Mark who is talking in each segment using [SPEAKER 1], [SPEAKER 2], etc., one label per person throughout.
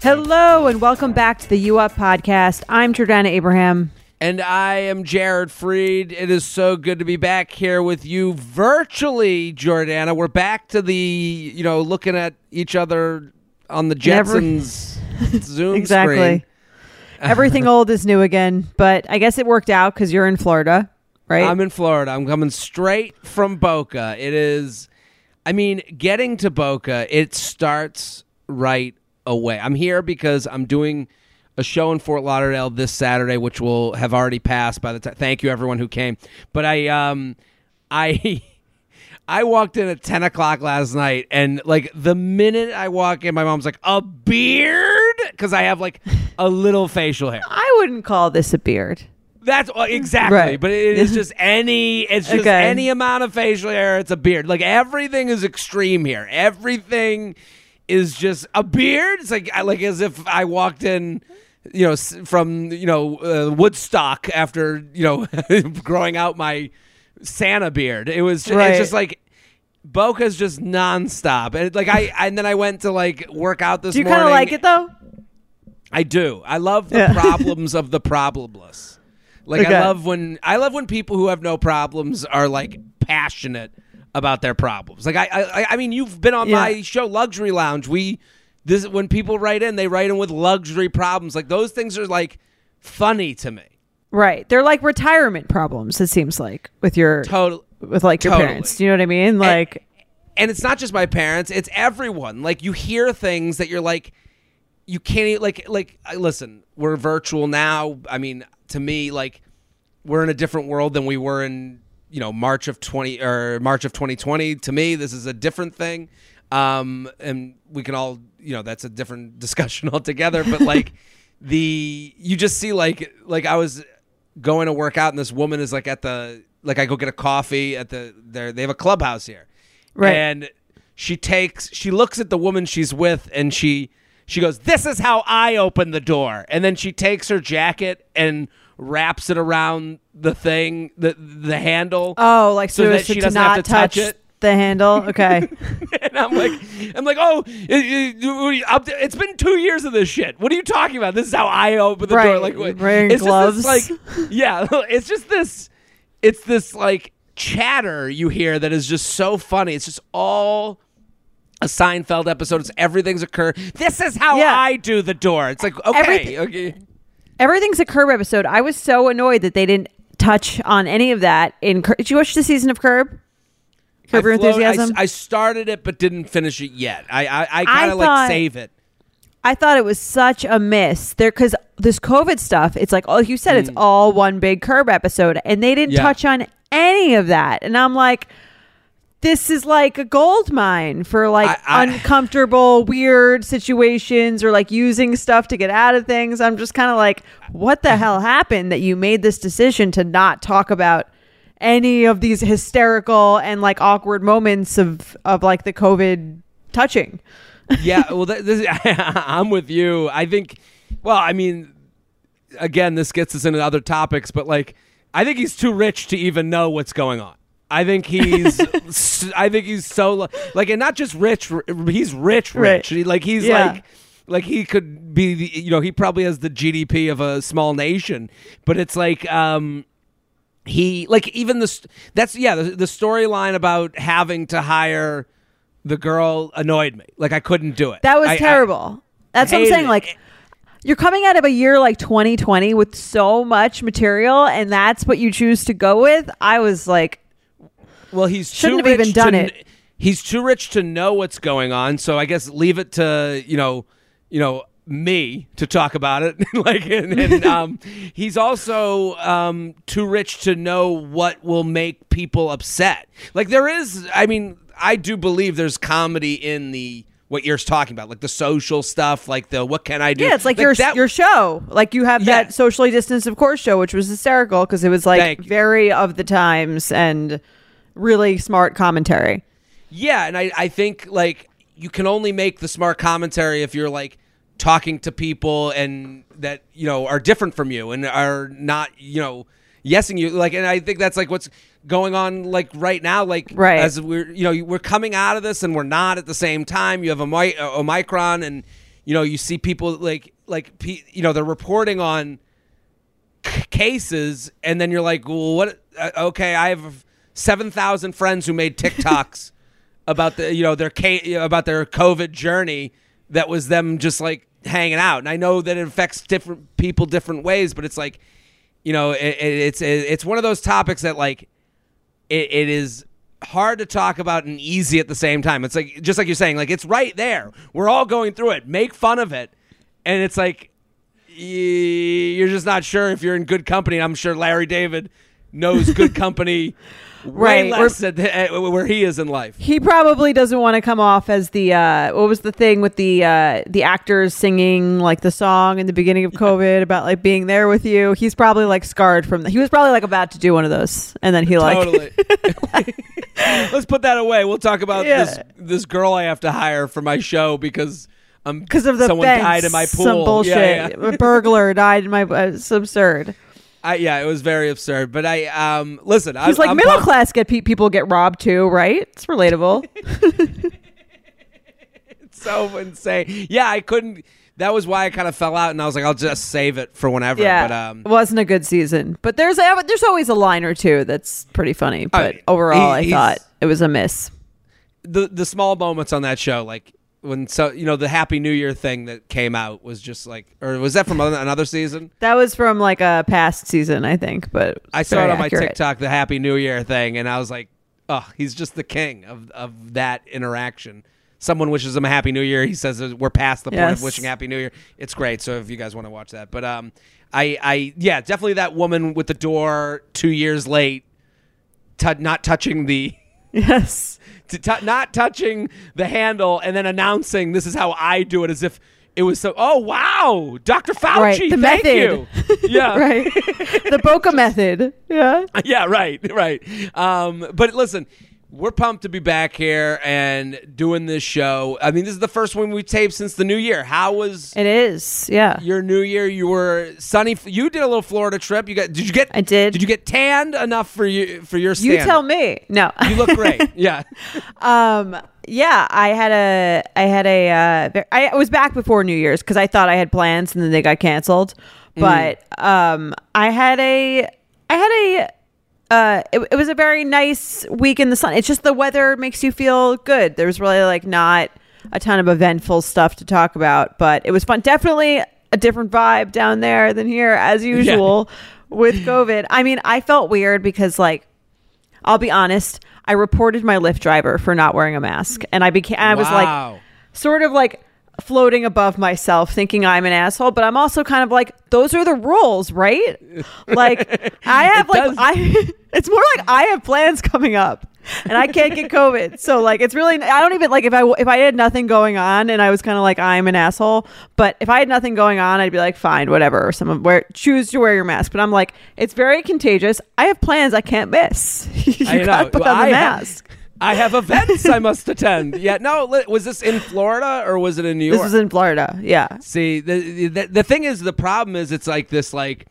[SPEAKER 1] Hello and welcome back to the U Up podcast. I'm Jordana Abraham.
[SPEAKER 2] And I am Jared Freid. It is so good to be back here with you virtually, Jordana. We're back to the, you know, looking at each other on the
[SPEAKER 1] Never-
[SPEAKER 2] Jetsons Zoom
[SPEAKER 1] exactly.
[SPEAKER 2] screen.
[SPEAKER 1] Everything old is new again, but I guess it worked out because you're in Florida, right?
[SPEAKER 2] I'm in Florida. I'm coming straight from Boca. It is, I mean, getting to Boca, it starts right away. I'm here because I'm doing a show in Fort Lauderdale this Saturday, which will have already passed by the time. Thank you, everyone who came. But I, um, I. I walked in at 10 o'clock last night, and like the minute I walk in, my mom's like, a beard? Because I have like a little facial hair.
[SPEAKER 1] I wouldn't call this a beard.
[SPEAKER 2] That's uh, exactly,
[SPEAKER 1] Right.
[SPEAKER 2] but it is just any. It's just
[SPEAKER 1] Okay.
[SPEAKER 2] any amount of facial hair. It's a beard. Like everything is extreme here. Everything is just a beard. It's like like as if I walked in, you know, from you know uh, Woodstock after you know growing out my Santa beard. It was. ju-
[SPEAKER 1] Right.
[SPEAKER 2] It's just like. Boca's just nonstop, and like I, and then I went to like work out this
[SPEAKER 1] Do you kind of like it though?
[SPEAKER 2] I do. I love the
[SPEAKER 1] Yeah.
[SPEAKER 2] problems of the problemless. Like
[SPEAKER 1] Okay.
[SPEAKER 2] I love when I love when people who have no problems are like passionate about their problems. Like I I, I mean you've been on
[SPEAKER 1] Yeah.
[SPEAKER 2] my show Luxury Lounge. We this when people write in, they write in with luxury problems. Like those things are like funny to me.
[SPEAKER 1] Right. They're like retirement problems. It seems like with your
[SPEAKER 2] Total
[SPEAKER 1] with like your
[SPEAKER 2] Totally.
[SPEAKER 1] parents. Do you know what I mean? Like,
[SPEAKER 2] and it's not just my parents it's everyone like you hear things that you're like you can't like like listen we're virtual now i mean to me like we're in a different world than we were in you know march of 20 or march of 2020 to me this is a different thing. Um and we can all you know that's a different discussion altogether but like the you just see like like i was going to work out and this woman is like at the like i go get a coffee at the there they have a clubhouse here.
[SPEAKER 1] Right.
[SPEAKER 2] and she takes she looks at the woman she's with and she she goes this is how i open the door. And then she takes her jacket and wraps it around the thing the the handle
[SPEAKER 1] oh, like so,
[SPEAKER 2] So that she
[SPEAKER 1] to
[SPEAKER 2] doesn't
[SPEAKER 1] not
[SPEAKER 2] have to touch it?
[SPEAKER 1] the handle. Okay.
[SPEAKER 2] and i'm like i'm like oh it, it's been two years of this shit what are you talking about this is how i open the door like what-
[SPEAKER 1] Wearing
[SPEAKER 2] it's just this,
[SPEAKER 1] gloves.
[SPEAKER 2] like yeah it's just this it's this like chatter you hear that is just so funny it's just all a Seinfeld episode. It's everything's a Curb. This is how
[SPEAKER 1] Yeah.
[SPEAKER 2] I do the door. It's like okay,
[SPEAKER 1] Everything-
[SPEAKER 2] okay.
[SPEAKER 1] Everything's a Curb episode. I was so annoyed that they didn't touch on any of that in. Cur- Did you watch the season of Curb? Curb Your
[SPEAKER 2] I float- I-
[SPEAKER 1] Enthusiasm.
[SPEAKER 2] I, started it but didn't finish it yet. I I, I kind of like save it.
[SPEAKER 1] I thought it was such a miss there because this COVID stuff. It's like, oh, you said it's all one big Curb episode, and they didn't
[SPEAKER 2] Mm. Yeah.
[SPEAKER 1] touch on any of that. And I'm like, this is like a gold mine for like
[SPEAKER 2] I- I-
[SPEAKER 1] uncomfortable, weird situations or like using stuff to get out of things. I'm just kind of like, what the hell happened that you made this decision to not talk about any of these hysterical and like awkward moments of of like the COVID touching?
[SPEAKER 2] yeah, well, th- this, I'm with you. I think, well, I mean, again, this gets us into other topics, but like, I think he's too rich to even know what's going on. I think he's, I think he's so like, and not just rich. He's rich, rich. Like he's
[SPEAKER 1] Yeah.
[SPEAKER 2] like, like he could be, the, you know, he probably has the GDP of a small nation, but it's like, um, he like even this that's yeah the, the storyline about having to hire the girl annoyed me like i couldn't do it
[SPEAKER 1] That was
[SPEAKER 2] I- I-
[SPEAKER 1] terrible. That's what I'm saying.
[SPEAKER 2] it.
[SPEAKER 1] Like, you're coming out of a year like 2020 with so much material, and that's what you choose to go with. I was like,
[SPEAKER 2] Well, he's
[SPEAKER 1] Shouldn't
[SPEAKER 2] too
[SPEAKER 1] have
[SPEAKER 2] rich
[SPEAKER 1] even done
[SPEAKER 2] to,
[SPEAKER 1] it.
[SPEAKER 2] He's too rich to know what's going on. So I guess leave it to you know, you know me to talk about it. like, and, and um, he's also um, too rich to know what will make people upset. Like there is, I mean, I do believe there's comedy in the what you're talking about, like the social stuff, like the what can I do?
[SPEAKER 1] yeah, it's like, your
[SPEAKER 2] that-
[SPEAKER 1] your show. Like you have
[SPEAKER 2] Yeah.
[SPEAKER 1] that socially distanced, of course, show, which was hysterical because it was like
[SPEAKER 2] Thank you.
[SPEAKER 1] very of the times and really smart commentary.
[SPEAKER 2] Yeah, and I, I think like you can only make the smart commentary if you're like talking to people and that you know are different from you and are not you know yesing you like and I think that's like what's going on like right now like
[SPEAKER 1] Right.
[SPEAKER 2] as we're you know we're coming out of this and we're not at the same time you have a mi- uh, omicron and you know you see people like like you know they're reporting on cases and then you're like well what uh, okay i have 7000 friends who made tiktoks about the you know their about their covid journey that was them just like hanging out. And i know that it affects different people different ways but it's like you know it, it, it's it, it's one of those topics that like it, is hard to talk about and easy at the same time. It's like just like you're saying like it's right there. We're all going through it. Make fun of it. And it's like you're just not sure if you're in good company. I'm sure Larry David knows good company
[SPEAKER 1] Right,
[SPEAKER 2] less at the- at where he is in life.
[SPEAKER 1] He probably doesn't want to come off as the uh, what was the thing with the uh, the actors singing like the song in the beginning of COVID about like being there with you. He's probably like scarred from. The, he was probably like about to do one of those, and then he like
[SPEAKER 2] Totally. Let's put that away. We'll talk about
[SPEAKER 1] Yeah.
[SPEAKER 2] this this girl I have to hire for my show because
[SPEAKER 1] because of the
[SPEAKER 2] someone
[SPEAKER 1] fence,
[SPEAKER 2] died in my pool.
[SPEAKER 1] Some bullshit.
[SPEAKER 2] Yeah, yeah.
[SPEAKER 1] A burglar died in my. Uh, it's absurd.
[SPEAKER 2] I, yeah, it was very absurd. But I um listen. I,
[SPEAKER 1] He's like
[SPEAKER 2] I'm
[SPEAKER 1] middle
[SPEAKER 2] pumped-
[SPEAKER 1] class get pe- people get robbed too, right? It's relatable.
[SPEAKER 2] so insane. Yeah, I couldn't. That was why I kind of fell out, and I was like, I'll just save it for whenever.
[SPEAKER 1] yeah,
[SPEAKER 2] But um,
[SPEAKER 1] it wasn't a good season. But there's a, there's always a line or two that's pretty funny. But
[SPEAKER 2] he-
[SPEAKER 1] overall, I thought it was a miss.
[SPEAKER 2] the the small moments on that show, like when so you know the Happy New Year thing that came out was just like, or was that from another another season?
[SPEAKER 1] That was from like a past season, I think. But
[SPEAKER 2] I saw it on my. TikTok, the Happy New Year thing, and I was like, oh, he's just the king of of that interaction. Someone wishes him a Happy New Year. He says we're past the point
[SPEAKER 1] Yes.
[SPEAKER 2] of wishing Happy New Year. It's great. So if you guys want to watch that, but um, I I yeah, definitely that woman with the door two years late, tou not touching the.
[SPEAKER 1] Yes.
[SPEAKER 2] To t- not touching the handle and then announcing this is how I do it as if it was so oh wow Dr. Fauci
[SPEAKER 1] Right, the
[SPEAKER 2] thank
[SPEAKER 1] method.
[SPEAKER 2] you yeah
[SPEAKER 1] right. the Boca method. Yeah.
[SPEAKER 2] yeah right right um but listen we're pumped to be back here and doing this show I mean this is the first one we taped since the new year how was
[SPEAKER 1] It is. Yeah.
[SPEAKER 2] your new year you were sunny you did a little Florida trip you got did you get
[SPEAKER 1] I did.
[SPEAKER 2] did you get tanned enough for you for your
[SPEAKER 1] You tell me. No.
[SPEAKER 2] you look great yeah
[SPEAKER 1] Um, yeah, I had a, I had a, uh, I was back before New Year's because I thought I had plans and then they got canceled. But um, I had a, I had a, uh, it, it was a very nice week in the sun. It's just the weather makes you feel good. There was really like not a ton of eventful stuff to talk about, but it was fun. Definitely a different vibe down there than here, as usual with COVID. I mean, I felt weird because like I'll be honest. I reported my Lyft driver for not wearing a mask, and I became. I was
[SPEAKER 2] Wow.
[SPEAKER 1] like, sort of like floating above myself, thinking I'm an asshole. But I'm also kind of like, those are the rules, right? Like, I have like,
[SPEAKER 2] does-
[SPEAKER 1] I. It's more like I have plans coming up, and I can't get COVID. So like, it's really. I don't even like if I if I had nothing going on, and I was kind of like I'm an asshole. But if I had nothing going on, I'd be like, fine, whatever. Or someone wear choose to wear your mask. But I'm like, it's very contagious. I have plans I can't miss. you
[SPEAKER 2] I know.
[SPEAKER 1] gotta put on the
[SPEAKER 2] I
[SPEAKER 1] mask.
[SPEAKER 2] I have events I must attend. Yeah, no, was this in Florida or was it in New York?
[SPEAKER 1] This was in Florida. Yeah.
[SPEAKER 2] See, the, the the thing is, the problem is, it's like this, like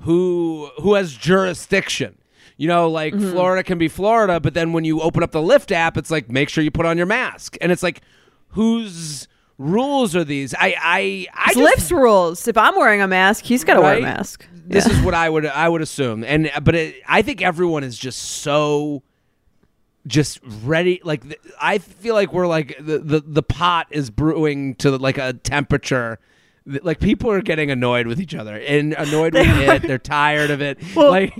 [SPEAKER 2] who who has jurisdiction. You know, like
[SPEAKER 1] Mm-hmm.
[SPEAKER 2] Florida can be Florida, but then when you open up the Lyft app, it's like make sure you put on your mask, and it's like whose rules are these? I I I
[SPEAKER 1] It's
[SPEAKER 2] just
[SPEAKER 1] Lyft's rules. If I'm wearing a mask, he's got to wear a mask.
[SPEAKER 2] This
[SPEAKER 1] Yeah.
[SPEAKER 2] is what I would I would assume, and but it, I think everyone is just so just ready like I feel like we're like the, the the pot is brewing to like a temperature like people are getting annoyed with each other and annoyed with it they're tired of it
[SPEAKER 1] Well,
[SPEAKER 2] like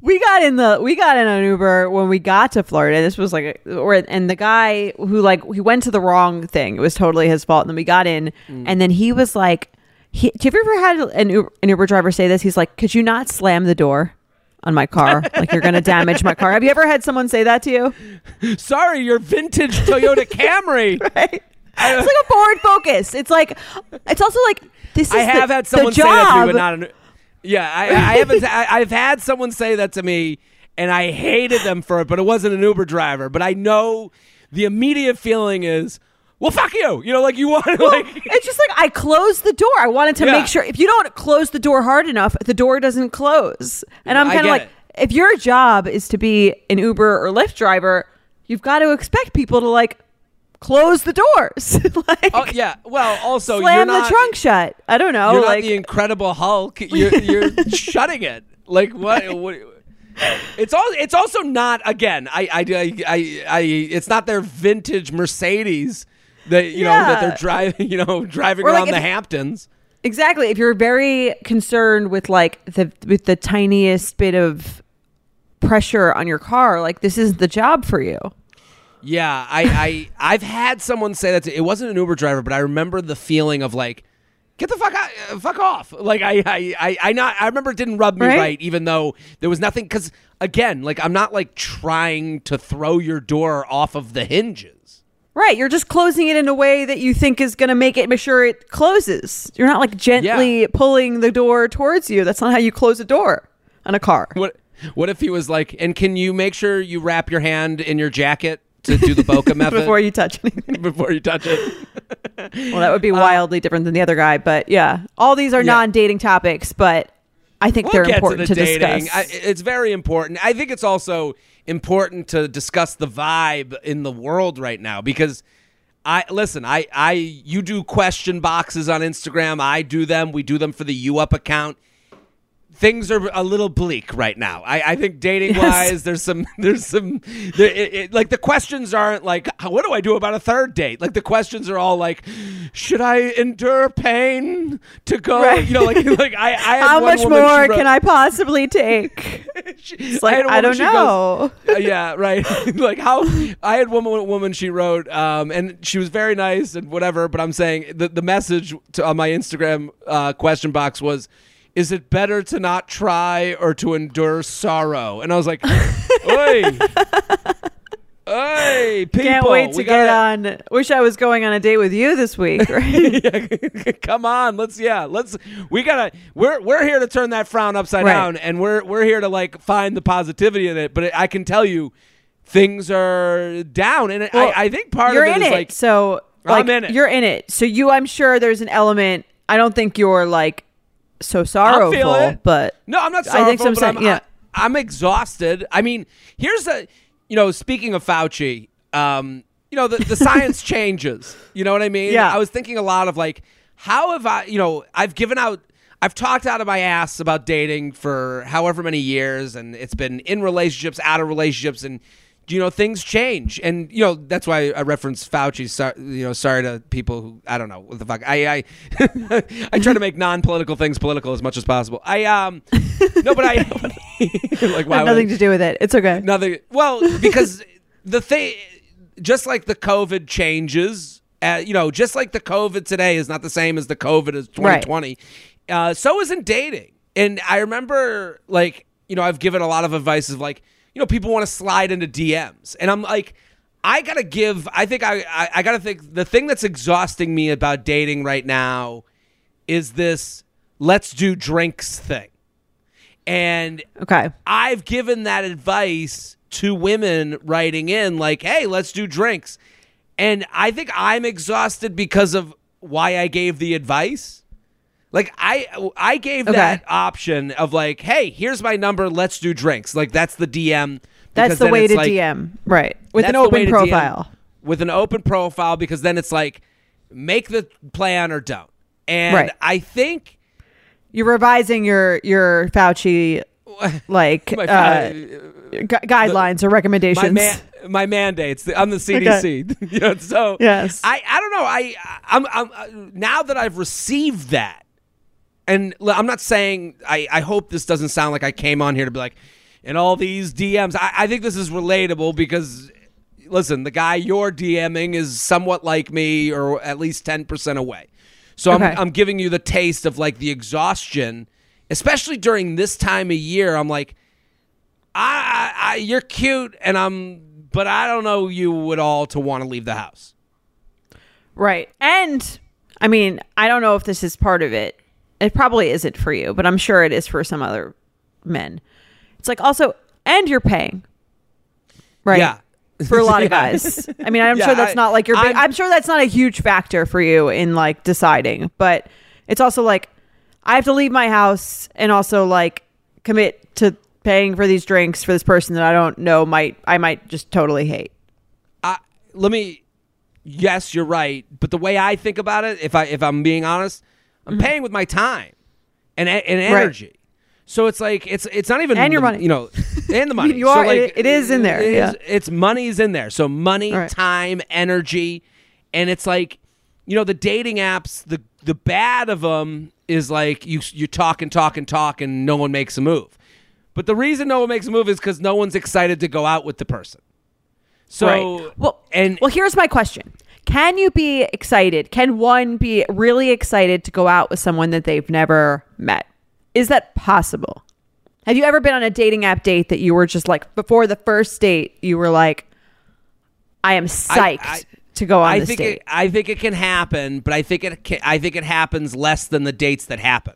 [SPEAKER 1] we got in the we got in an Uber when we got to Florida. This was like, a, or and the guy who like he went to the wrong thing. It was totally his fault. And then we got in,
[SPEAKER 2] Mm.
[SPEAKER 1] and then he was like, he, "Do you ever had an Uber, an Uber driver say this?" He's like, "Could you not slam the door on my car? like you're gonna damage my car." Have you ever had someone say that to you?
[SPEAKER 2] sorry your vintage Toyota Camry
[SPEAKER 1] Right? It's like a forward focus. It's like it's also like this is
[SPEAKER 2] I have
[SPEAKER 1] the,
[SPEAKER 2] had someone say that to me, but not. An, yeah, I, I haven't I, have had someone say that to me, and I hated them for it. But it wasn't an Uber driver. But I know the immediate feeling is, well, fuck you. You know, like you want to like.
[SPEAKER 1] It's just like I closed the door. I wanted to
[SPEAKER 2] Yeah.
[SPEAKER 1] make sure if you don't close the door hard enough, the door doesn't close. And I'm kind of like,
[SPEAKER 2] it.
[SPEAKER 1] if your job is to be an Uber or Lyft driver, you've got to expect people to like close the doors, like
[SPEAKER 2] Oh yeah. Well, also
[SPEAKER 1] slam
[SPEAKER 2] you're
[SPEAKER 1] the
[SPEAKER 2] not.
[SPEAKER 1] trunk shut. I don't know,
[SPEAKER 2] You're not
[SPEAKER 1] like
[SPEAKER 2] the Incredible Hulk. You're, you're shutting it. Like what? what it's all. It's also not. Again, I, I, I, I, I. It's not their vintage Mercedes that you know that they're driving. You know, driving
[SPEAKER 1] Or, like,
[SPEAKER 2] around
[SPEAKER 1] if-
[SPEAKER 2] the Hamptons.
[SPEAKER 1] exactly. If you're very concerned with like the with the tiniest bit of pressure on your car, like this is the job for you.
[SPEAKER 2] Yeah, I, I, I've had someone say that. To, it wasn't an Uber driver, but I remember the feeling of like, get the fuck out, uh, fuck off. Like I, I, I, I not. I remember it didn't rub me
[SPEAKER 1] Right?
[SPEAKER 2] right, even though there was nothing. Because again, like I'm not like trying to throw your door off of the hinges.
[SPEAKER 1] Right, you're just closing it in a way that you think is going to make it make sure it closes. You're not like gently
[SPEAKER 2] Yeah.
[SPEAKER 1] pulling the door towards you. That's not how you close a door on a car.
[SPEAKER 2] What, what if he was like, and can you make sure you wrap your hand in your jacket to do the Boca method
[SPEAKER 1] Before you touch anything.
[SPEAKER 2] before you touch it?
[SPEAKER 1] Well, that would be wildly different than the other guy, but yeah, all these are
[SPEAKER 2] Uh, Yeah.
[SPEAKER 1] non-dating topics, but I think
[SPEAKER 2] we'll
[SPEAKER 1] they're important
[SPEAKER 2] to
[SPEAKER 1] to,
[SPEAKER 2] the dating.
[SPEAKER 1] discuss.
[SPEAKER 2] I, it's very important. I think it's also important to discuss the vibe in the world right now because I listen. I I you do question boxes on Instagram. I do them. We do them for the U Up account. Things are a little bleak right now. I, I think dating wise, there's some, there's some, there, it, it, like the questions aren't like, what do I do about a third date? Like the questions are all like, should I endure pain to go?
[SPEAKER 1] Right.
[SPEAKER 2] You know, like, like I, I
[SPEAKER 1] how much
[SPEAKER 2] woman,
[SPEAKER 1] more
[SPEAKER 2] wrote-
[SPEAKER 1] can I possibly take?
[SPEAKER 2] she-
[SPEAKER 1] It's like I,
[SPEAKER 2] woman,
[SPEAKER 1] don't
[SPEAKER 2] she goes-
[SPEAKER 1] know.
[SPEAKER 2] uh, yeah, right. like how I had one woman, woman she wrote, um, and she was very nice and whatever. But I'm saying the the message to, on my Instagram uh, question box was, "Is it better to not try or to endure sorrow?" And I was like, "Oi, oi, people,
[SPEAKER 1] Can't wait to
[SPEAKER 2] we
[SPEAKER 1] get
[SPEAKER 2] gotta-
[SPEAKER 1] on. Wish I was going on a date with you this week. Right?
[SPEAKER 2] yeah, come on, let's yeah, let's we gotta we're we're here to turn that frown upside
[SPEAKER 1] Right.
[SPEAKER 2] down, and we're we're here to like find the positivity in it. But I can tell you, things are down, and
[SPEAKER 1] Well,
[SPEAKER 2] I, I think part of it
[SPEAKER 1] in
[SPEAKER 2] is
[SPEAKER 1] it,
[SPEAKER 2] like
[SPEAKER 1] so like
[SPEAKER 2] I'm in it.
[SPEAKER 1] you're in it. So you, I'm sure there's an element. I don't think you're like so sorrowful, but
[SPEAKER 2] No, I'm not sorrowful.
[SPEAKER 1] I think so I'm saying-
[SPEAKER 2] I'm,
[SPEAKER 1] yeah.
[SPEAKER 2] I, am exhausted. I mean, here's a, you know, speaking of Fauci, um, you know, the, the science changes. You know what I mean?
[SPEAKER 1] Yeah.
[SPEAKER 2] I was thinking a lot of like, how have I, you know, I've given out, I've talked out of my ass about dating for however many years, and it's been in relationships, out of relationships, and you know things change, and you know that's why I reference Fauci. So, you know, sorry to people who I don't know what the fuck. I I, I try to make non-political things political as much as possible. I um no, but I like why
[SPEAKER 1] had
[SPEAKER 2] would I-
[SPEAKER 1] nothing to do with it. It's okay.
[SPEAKER 2] Nothing. Well, because the thing, just like the COVID changes, uh, you know, just like the COVID today is not the same as the COVID as 2020. Uh, so isn't dating. And I remember, like, you know, I've given a lot of advice of like, you know, people want to slide into DMs, and I'm like. I gotta give. I think I, I. I gotta think. The thing that's exhausting me about dating right now is this "let's do drinks" thing, and
[SPEAKER 1] Okay.
[SPEAKER 2] I've given that advice to women writing in, like, hey, let's do drinks. And I think I'm exhausted because of why I gave the advice. Like I I gave
[SPEAKER 1] Okay.
[SPEAKER 2] that option of like, hey, here's my number, let's do drinks. Like that's the DM.
[SPEAKER 1] That's the way to
[SPEAKER 2] like-
[SPEAKER 1] DM, right? With an open
[SPEAKER 2] DM
[SPEAKER 1] profile.
[SPEAKER 2] with an open profile because then it's like make the plan or don't. And
[SPEAKER 1] Right.
[SPEAKER 2] I think
[SPEAKER 1] You're revising your your Fauci like
[SPEAKER 2] My-
[SPEAKER 1] uh, gu- guidelines or
[SPEAKER 2] my
[SPEAKER 1] recommendations.
[SPEAKER 2] man, my mandates. I'm the CDC. know, so
[SPEAKER 1] Yes.
[SPEAKER 2] I, I don't know. I I'm, I'm uh, now that I've received that, and I'm not saying I I hope this doesn't sound like I came on here to be like, in all these DMs. I, I think this is relatable because. Listen, the guy you're DMing is somewhat like me, or at least ten percent away. So
[SPEAKER 1] Okay.
[SPEAKER 2] I'm, I'm giving you the taste of like the exhaustion, especially during this time of year. I'm like, I, I, I you're cute, and I'm, but I don't know you at all to want to leave the house.
[SPEAKER 1] Right. And I mean, I don't know if this is part of it. It probably isn't for you, but I'm sure it is for some other men. It's like also, and you're paying. Right.
[SPEAKER 2] Yeah.
[SPEAKER 1] For a lot of guys. I mean, I'm
[SPEAKER 2] Yeah,
[SPEAKER 1] sure that's
[SPEAKER 2] I-
[SPEAKER 1] not like your big,
[SPEAKER 2] I'm-
[SPEAKER 1] I'm, sure that's not a huge factor for you in like deciding, but it's also like I have to leave my house and also like commit to paying for these drinks for this person that I don't know might I might just totally hate.
[SPEAKER 2] I, let me. Yes, you're right, but the way I think about it, if I if I'm being honest, I'm paying with my time and and energy. So it's like it's it's not even
[SPEAKER 1] And your
[SPEAKER 2] the-
[SPEAKER 1] money.
[SPEAKER 2] you know, and the money.
[SPEAKER 1] You
[SPEAKER 2] So,
[SPEAKER 1] are-
[SPEAKER 2] like,
[SPEAKER 1] it- it is in there,
[SPEAKER 2] It's,
[SPEAKER 1] yeah.
[SPEAKER 2] it's money's in there. So money,
[SPEAKER 1] Right.
[SPEAKER 2] time, energy, and it's like you know the dating apps. The the bad of them is like you you talk and talk and talk and no one makes a move. But the reason no one makes a move is because no one's excited to go out with the person. So
[SPEAKER 1] right. Well,
[SPEAKER 2] and
[SPEAKER 1] well, here's my question: Can you be excited? Can one be really excited to go out with someone that they've never met? Is that possible? Have you ever been on a dating app date that you were just like before the first date? You were like, "I am psyched
[SPEAKER 2] I-
[SPEAKER 1] to go on
[SPEAKER 2] I think
[SPEAKER 1] date."
[SPEAKER 2] it, I think it can happen, but I think it can, I think it happens less than the dates that happen.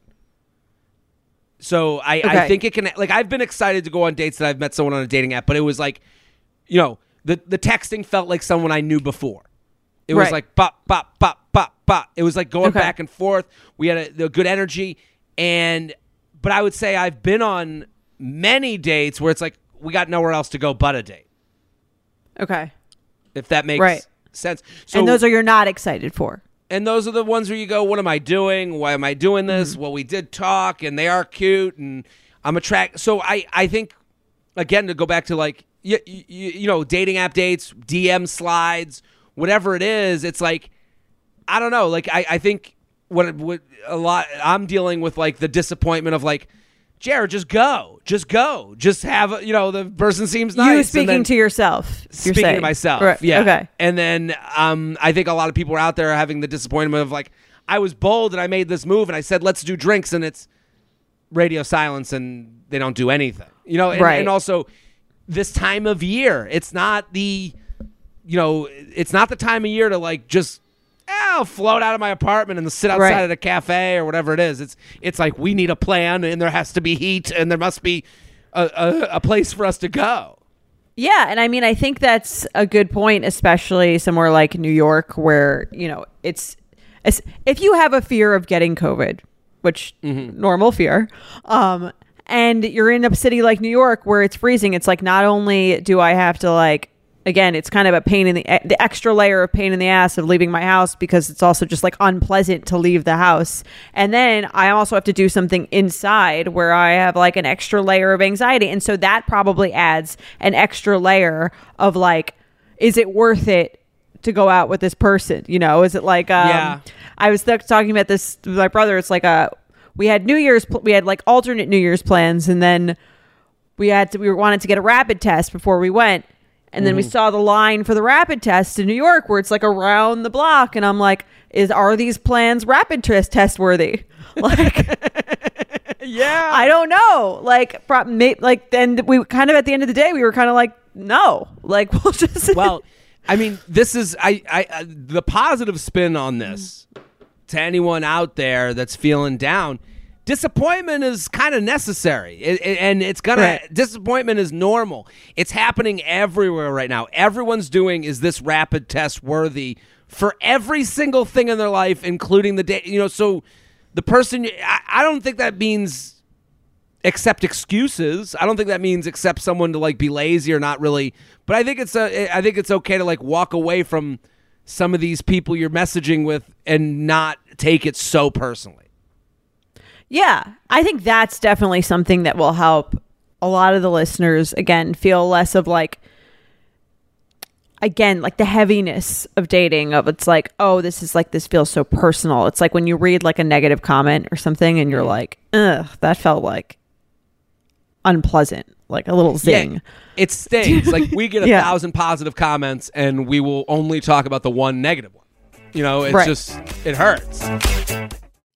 [SPEAKER 2] So I, I think it can like I've been excited to go on dates that I've met someone on a dating app, but it was like, you know, the the texting felt like someone I knew before. It was
[SPEAKER 1] Right.
[SPEAKER 2] like bop bop bop bop bop. It was like going
[SPEAKER 1] Okay.
[SPEAKER 2] back and forth. We had a, a good energy, and but I would say I've been on many dates where it's like we got nowhere else to go but a date.
[SPEAKER 1] okay,
[SPEAKER 2] If that makes
[SPEAKER 1] Right.
[SPEAKER 2] sense. So
[SPEAKER 1] and those are you're not excited for.
[SPEAKER 2] and those are the ones where you go, "What am I doing? Why am I doing this?"
[SPEAKER 1] Mm-hmm.
[SPEAKER 2] Well, we did talk, and they are cute, and I'm attracted. So I, I think, again, to go back to like, you, you, you know, dating app dates, DM slides, whatever it is, it's like, I don't know. Like, I, I think what, what a lot, I'm dealing with like the disappointment of like, Jared, just go, just go, just have, you know, the person seems nice.
[SPEAKER 1] you speaking
[SPEAKER 2] then-
[SPEAKER 1] to yourself. you're
[SPEAKER 2] speaking to myself.
[SPEAKER 1] Right.
[SPEAKER 2] Yeah.
[SPEAKER 1] Okay.
[SPEAKER 2] And then um, I think a lot of people are out there having the disappointment of like, I was bold and I made this move and I said, let's do drinks, and it's radio silence and they don't do anything. You know, and,
[SPEAKER 1] Right.
[SPEAKER 2] and also this time of year, it's not the, you know, it's not the time of year to like just. "Eh, I'll float out of my apartment and sit outside
[SPEAKER 1] Right.
[SPEAKER 2] at a cafe or whatever it is. It's it's like we need a plan and there has to be heat and there must be a, a, a place for us to go.
[SPEAKER 1] Yeah, and I mean, I think that's a good point, especially somewhere like New York, where you know it's, it's if you have a fear of getting COVID, which normal fear, um, and you're in a city like New York where it's freezing, it's like not only do I have to like again, it's kind of a pain in the the extra layer of pain in the ass of leaving my house because it's also just like unpleasant to leave the house. And then I also have to do something inside where I have like an extra layer of anxiety. And so that probably adds an extra layer of like is it worth it to go out with this person? You know, is it like um
[SPEAKER 2] Yeah.
[SPEAKER 1] I was th- talking about this with my brother. It's like a we had New Year's pl- we had like alternate New Year's plans and then we had to we wanted to get a rapid test before we went and then we saw the line for the rapid test in New York where it's like around the block and I'm like is are these plans rapid test test worthy like
[SPEAKER 2] Yeah.
[SPEAKER 1] I don't know like pro- may, like then we kind of at the end of the day we were kind of like no like we'll just
[SPEAKER 2] well, I mean, this is I, I uh, the positive spin on this to anyone out there that's feeling down. Disappointment is kind of necessary, It- it- and it's gonna.
[SPEAKER 1] Right.
[SPEAKER 2] Disappointment is normal. It's happening everywhere right now. Everyone's doing is this rapid test worthy for every single thing in their life, including the day. You know, so the person. I, I don't think that means accept excuses. I don't think that means accept someone to like be lazy or not really. But I think it's a, I think it's okay to like walk away from some of these people you're messaging with and not take it so personally.
[SPEAKER 1] Yeah, I think that's definitely something that will help a lot of the listeners again feel less of like again like the heaviness of dating of it's like oh this is like this feels so personal it's like when you read like a negative comment or something and you're mm-hmm. like ugh that felt like unpleasant like a little zing
[SPEAKER 2] Yeah, it stings. like we get a
[SPEAKER 1] Yeah.
[SPEAKER 2] thousand positive comments, and we will only talk about the one negative one. You know, it's
[SPEAKER 1] Right.
[SPEAKER 2] just it hurts.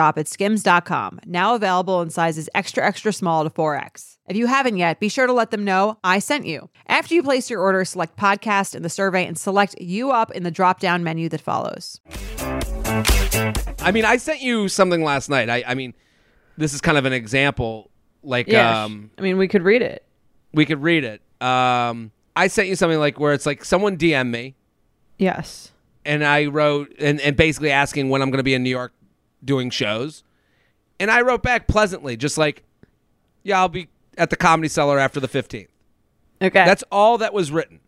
[SPEAKER 3] at skims.com, now available in sizes extra, extra small to 4X. If you haven't yet, be sure to let them know I sent you. After you place your order, select podcast in the survey and select you up in the drop down menu that follows.
[SPEAKER 2] I mean, I sent you something last night. I, I mean, this is kind of an example. Like,
[SPEAKER 1] yeah
[SPEAKER 2] um,
[SPEAKER 1] i mean we could read it
[SPEAKER 2] we could read it. Um, I sent you something like where it's like someone DM me,
[SPEAKER 1] yes
[SPEAKER 2] and I wrote and, and basically asking when I'm going to be in New York doing shows, and I wrote back pleasantly, just like, "Yeah, I'll be at the Comedy Cellar after the 15th."
[SPEAKER 1] okay
[SPEAKER 2] That's all that was written.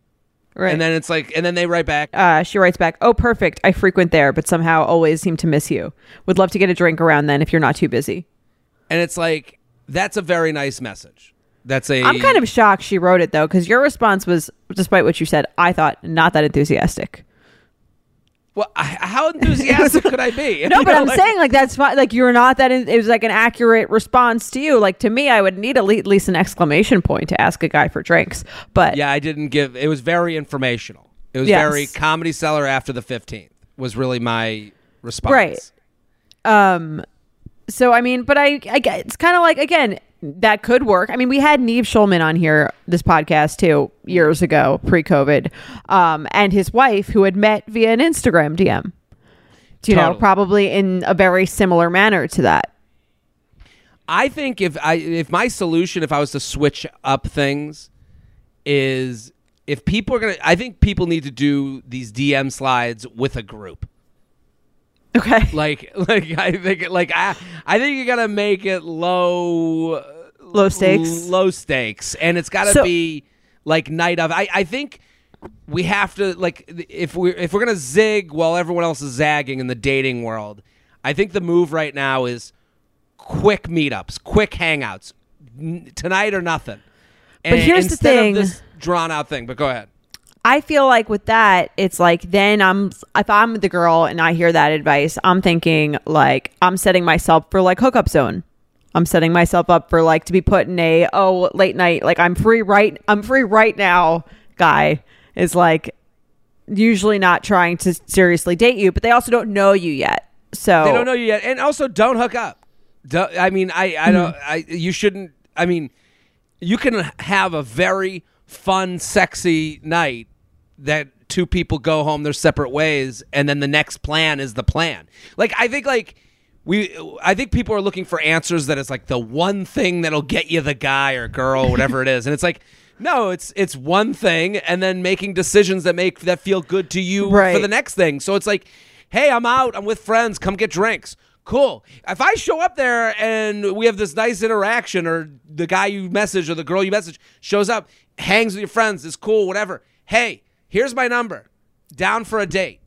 [SPEAKER 1] right
[SPEAKER 2] And then it's like, and then they write back,
[SPEAKER 1] uh, she writes back, "Oh, perfect. I frequent there, but somehow always seem to miss you. Would love to get a drink around then if you're not too busy."
[SPEAKER 2] and it's like, that's a very nice message. That's a.
[SPEAKER 1] I'm kind of shocked she wrote it though, because your response was, despite what you said, I thought not that enthusiastic.
[SPEAKER 2] Well, how enthusiastic could I be?
[SPEAKER 1] No, but
[SPEAKER 2] know,
[SPEAKER 1] I'm
[SPEAKER 2] like-
[SPEAKER 1] saying like that's fine. Like you're not that. In, it was like an accurate response to you. Like to me, I would need at le- at least an exclamation point to ask a guy for drinks. But
[SPEAKER 2] Yeah, I didn't give. It was very informational. It was
[SPEAKER 1] Yes.
[SPEAKER 2] very Comedy Cellar after the 15th was really my response.
[SPEAKER 1] Right. Um, so I mean, but I, I it's kind of like again that could work. I mean, we had Nev Schulman on here this podcast too years ago, pre-COVID, um, and his wife who had met via an Instagram DM. You know, probably in a very similar manner to that.
[SPEAKER 2] I think if I if my solution if I was to switch up things is if people are gonna I think people need to do these DM slides with a group.
[SPEAKER 1] Okay.
[SPEAKER 2] Like like I think like I I think you gotta make it low
[SPEAKER 1] Low stakes.
[SPEAKER 2] low stakes and it's gotta
[SPEAKER 1] So-
[SPEAKER 2] be like night of I, I think we have to like if we if we're gonna zig while everyone else is zagging in the dating world, I think the move right now is quick meetups, quick hangouts, n- tonight or nothing. And
[SPEAKER 1] here's the thing.
[SPEAKER 2] of this drawn out thing. But go ahead.
[SPEAKER 1] I feel like with that, it's like then I'm if I'm with the girl and I hear that advice, I'm thinking like I'm setting myself for like hookup zone. I'm setting myself up for like to be put in a oh late night like I'm free right I'm free right now guy is like usually not trying to seriously date you, but they also don't know you yet. So
[SPEAKER 2] They don't know you yet, and also don't hook up. Don't- I mean, I, I don't.
[SPEAKER 1] Mm-hmm.
[SPEAKER 2] I you shouldn't. I mean, you can have a very fun, sexy night that two people go home their separate ways, and then the next plan is the plan. Like I think, like we, I think people are looking for answers that is like the one thing that'll get you the guy or girl, whatever it is, and it's like. No, it's it's one thing, and then making decisions that make that feel good to you for the next thing. So it's like, hey, I'm out. I'm with friends. Come get drinks. Cool. If I show up there and we have this nice interaction, or the guy you message or the girl you message shows up, hangs with your friends, is cool, whatever. Hey, here's my number. Down for a date.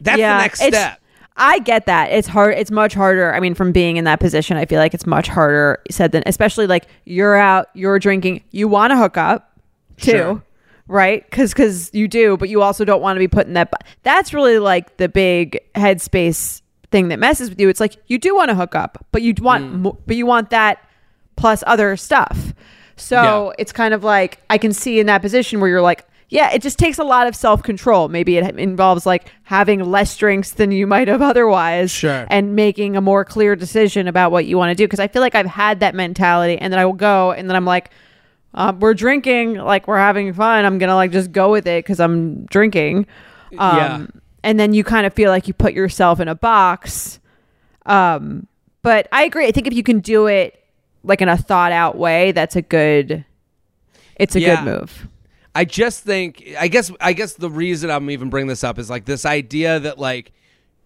[SPEAKER 2] That's the next step.
[SPEAKER 1] I get that. It's hard. It's much harder. I mean, from being in that position, I feel like it's much harder said than, especially like you're out, you're drinking, you want to hook up too,
[SPEAKER 2] Sure.
[SPEAKER 1] right? Because because you do, but you also don't want to be put in that. That's really like the big headspace thing that messes with you. It's like you do want to hook up, but you want, mm. mo- but you want that plus other stuff. So
[SPEAKER 2] Yeah.
[SPEAKER 1] it's kind of like I can see in that position where you're like, yeah, it just takes a lot of self control. Maybe it involves like having less drinks than you might have otherwise.
[SPEAKER 2] Sure.
[SPEAKER 1] And making a more clear decision about what you want to do. Cause I feel like I've had that mentality and then I will go and then I'm like, um, we're drinking, like we're having fun. I'm going to like just go with it because I'm drinking. Um,
[SPEAKER 2] Yeah.
[SPEAKER 1] And then you kind of feel like you put yourself in a box. Um, but I agree. I think if you can do it like in a thought out way, that's a good, it's a
[SPEAKER 2] Yeah.
[SPEAKER 1] good move.
[SPEAKER 2] I just think I guess I guess the reason I'm even bringing this up is like this idea that like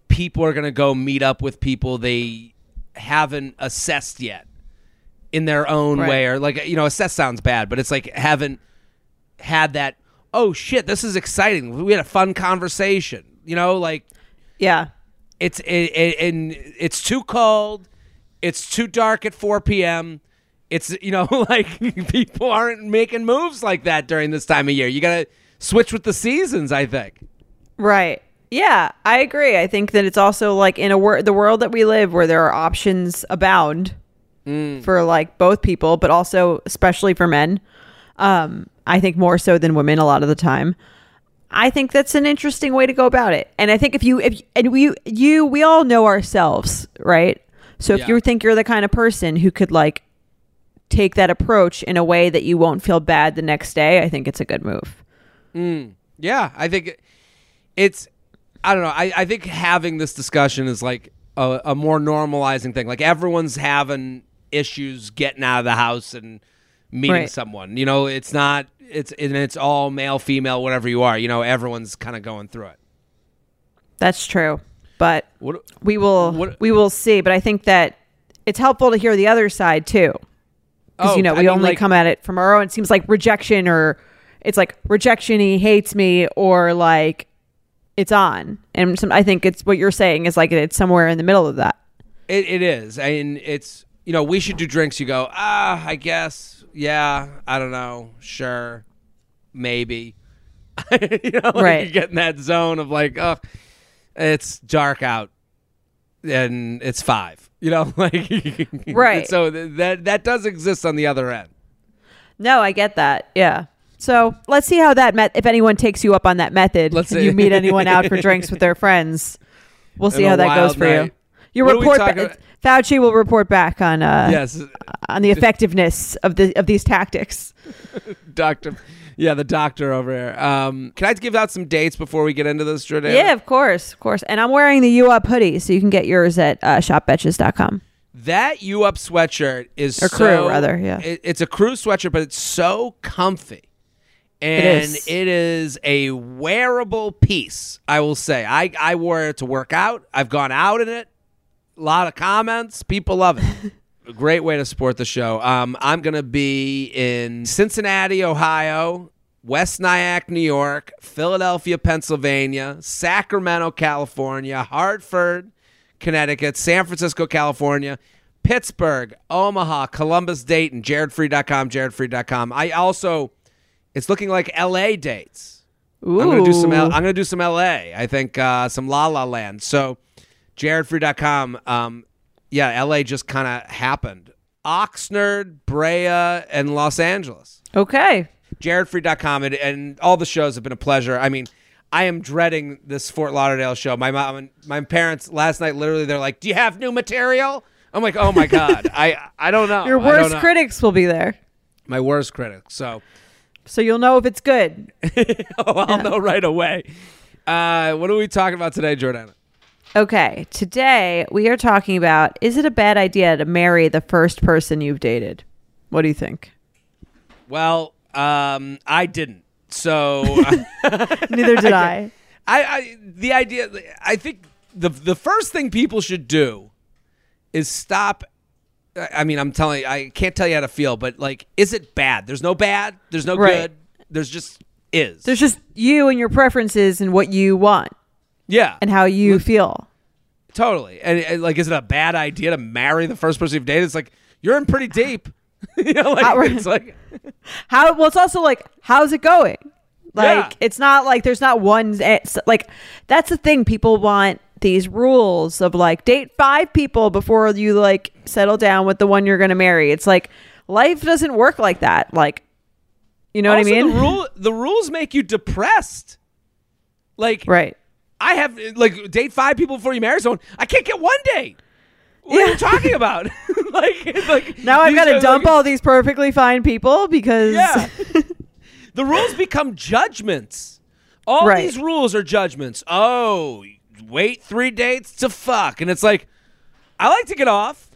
[SPEAKER 2] people are gonna go meet up with people they haven't assessed yet in their own
[SPEAKER 1] Right.
[SPEAKER 2] way or like you know assess sounds bad but it's like haven't had that oh shit this is exciting we had a fun conversation you know like
[SPEAKER 1] Yeah.
[SPEAKER 2] it's it, it, and it's too cold it's too dark at 4 p.m it's you know like people aren't making moves like that during this time of year you gotta switch with the seasons i think
[SPEAKER 1] Right. Yeah, I agree. I think that it's also like in a wor- the world that we live where there are options abound for like both people, but also especially for men. Um, I think more so than women a lot of the time. I think that's an interesting way to go about it. And I think if you if and we you we all know ourselves, right? So if
[SPEAKER 2] Yeah.
[SPEAKER 1] you think you're the kind of person who could like take that approach in a way that you won't feel bad the next day, I think it's a good move. Mm.
[SPEAKER 2] yeah i think it's i don't know i, I think having this discussion is like a, a more normalizing thing like everyone's having issues getting out of the house and meeting
[SPEAKER 1] Right.
[SPEAKER 2] someone you know it's not it's and it's all male female whatever you are you know everyone's kind of going through it
[SPEAKER 1] That's true. But
[SPEAKER 2] what
[SPEAKER 1] we will
[SPEAKER 2] What-
[SPEAKER 1] we will see but i think that it's helpful to hear the other side too because
[SPEAKER 2] Oh,
[SPEAKER 1] you know
[SPEAKER 2] I
[SPEAKER 1] we
[SPEAKER 2] mean,
[SPEAKER 1] only
[SPEAKER 2] like-
[SPEAKER 1] come at it from our own it seems like rejection or it's like rejection he hates me or like it's on and some, i think it's what you're saying is like it's somewhere in the middle of that
[SPEAKER 2] It, it is. I mean, it's you know, we should do drinks. You go, ah, I guess, yeah, I don't know, sure, maybe. you know, like
[SPEAKER 1] Right.
[SPEAKER 2] You get in that zone of like, oh, it's dark out, and it's five. You know, like
[SPEAKER 1] Right.
[SPEAKER 2] So th- that that does exist on the other end.
[SPEAKER 1] no i get that yeah so let's see how that met if anyone takes you up on that method
[SPEAKER 2] Let's
[SPEAKER 1] you meet anyone out for drinks with their friends we'll see how that goes for you
[SPEAKER 2] night.
[SPEAKER 1] you
[SPEAKER 2] What
[SPEAKER 1] report ba- fauci will report back on uh
[SPEAKER 2] yes,
[SPEAKER 1] on the effectiveness of the of these tactics
[SPEAKER 2] doctor. Yeah, the doctor over here. Um, can I give out some dates before we get into this, Jordan?
[SPEAKER 1] Yeah, of course, of course. And I'm wearing the U Up hoodie, so you can get yours at uh, shopbetches.com.
[SPEAKER 2] That U Up sweatshirt is
[SPEAKER 1] Or crew,
[SPEAKER 2] so-
[SPEAKER 1] rather, yeah.
[SPEAKER 2] It, it's a crew sweatshirt, but it's so comfy, and
[SPEAKER 1] is.
[SPEAKER 2] it is a wearable piece. I will say, I I wore it to work out. I've gone out in it. A lot of comments. People love it. great way to support the show. Um, I'm gonna be in Cincinnati, Ohio. West Nyack, New York, Philadelphia, Pennsylvania, Sacramento, California, Hartford, Connecticut, San Francisco, California, Pittsburgh, Omaha, Columbus, Dayton, jaredfreid.com, jaredfreid.com. I also, it's looking like LA dates.
[SPEAKER 1] Ooh.
[SPEAKER 2] I'm gonna do some. L- I'm gonna do some LA. I think uh, some La La Land. So, jaredfreid.com. Um, yeah, LA just kind of happened. Oxnard, Brea, and Los Angeles
[SPEAKER 1] okay.
[SPEAKER 2] jaredfreid.com and, and all the shows have been a pleasure. I mean, I am dreading this Fort Lauderdale show. My mom and my parents last night literally they're like, "Do you have new material?" I'm like, "Oh my god, I I don't know."
[SPEAKER 1] Your worst
[SPEAKER 2] know.
[SPEAKER 1] critics will be there,
[SPEAKER 2] My worst critics. So
[SPEAKER 1] so you'll know if it's good.
[SPEAKER 2] oh, I'll know right away. Uh, what are we talking about today, Jordana?
[SPEAKER 1] Okay. Today we are talking about: Is it a bad idea to marry the first person you've dated? What do you think?
[SPEAKER 2] Well, um, I didn't. So
[SPEAKER 1] Neither did I.
[SPEAKER 2] I, I the idea I think the the first thing people should do is stop I I mean I'm telling you I can't tell you how to feel but like is it bad? There's no bad, there's no
[SPEAKER 1] Right.
[SPEAKER 2] good. There's just is.
[SPEAKER 1] There's just you and your preferences and what you want
[SPEAKER 2] yeah.
[SPEAKER 1] and how you feel.
[SPEAKER 2] totally. And, and, like is it a bad idea to marry the first person you've dated? It's like you're in pretty deep. you know like
[SPEAKER 1] Outright.
[SPEAKER 2] it's like
[SPEAKER 1] How well, it's also like, how's it going? Like,
[SPEAKER 2] Yeah.
[SPEAKER 1] it's not like there's not one. It's like that's the thing. People want these rules of like date five people before you like settle down with the one you're going to marry. It's like life doesn't work like that. Like, you know
[SPEAKER 2] also,
[SPEAKER 1] what I mean?
[SPEAKER 2] The rule the rules make you depressed. Like
[SPEAKER 1] right.
[SPEAKER 2] I have like date five people before you marry someone. I can't get one date. What are you talking about? like, like
[SPEAKER 1] Now I've got to dump
[SPEAKER 2] like-
[SPEAKER 1] all these perfectly fine people because
[SPEAKER 2] Yeah. the rules become judgments. All
[SPEAKER 1] Right.
[SPEAKER 2] these rules are judgments. Oh, wait three dates to fuck, and it's like, I like to get off.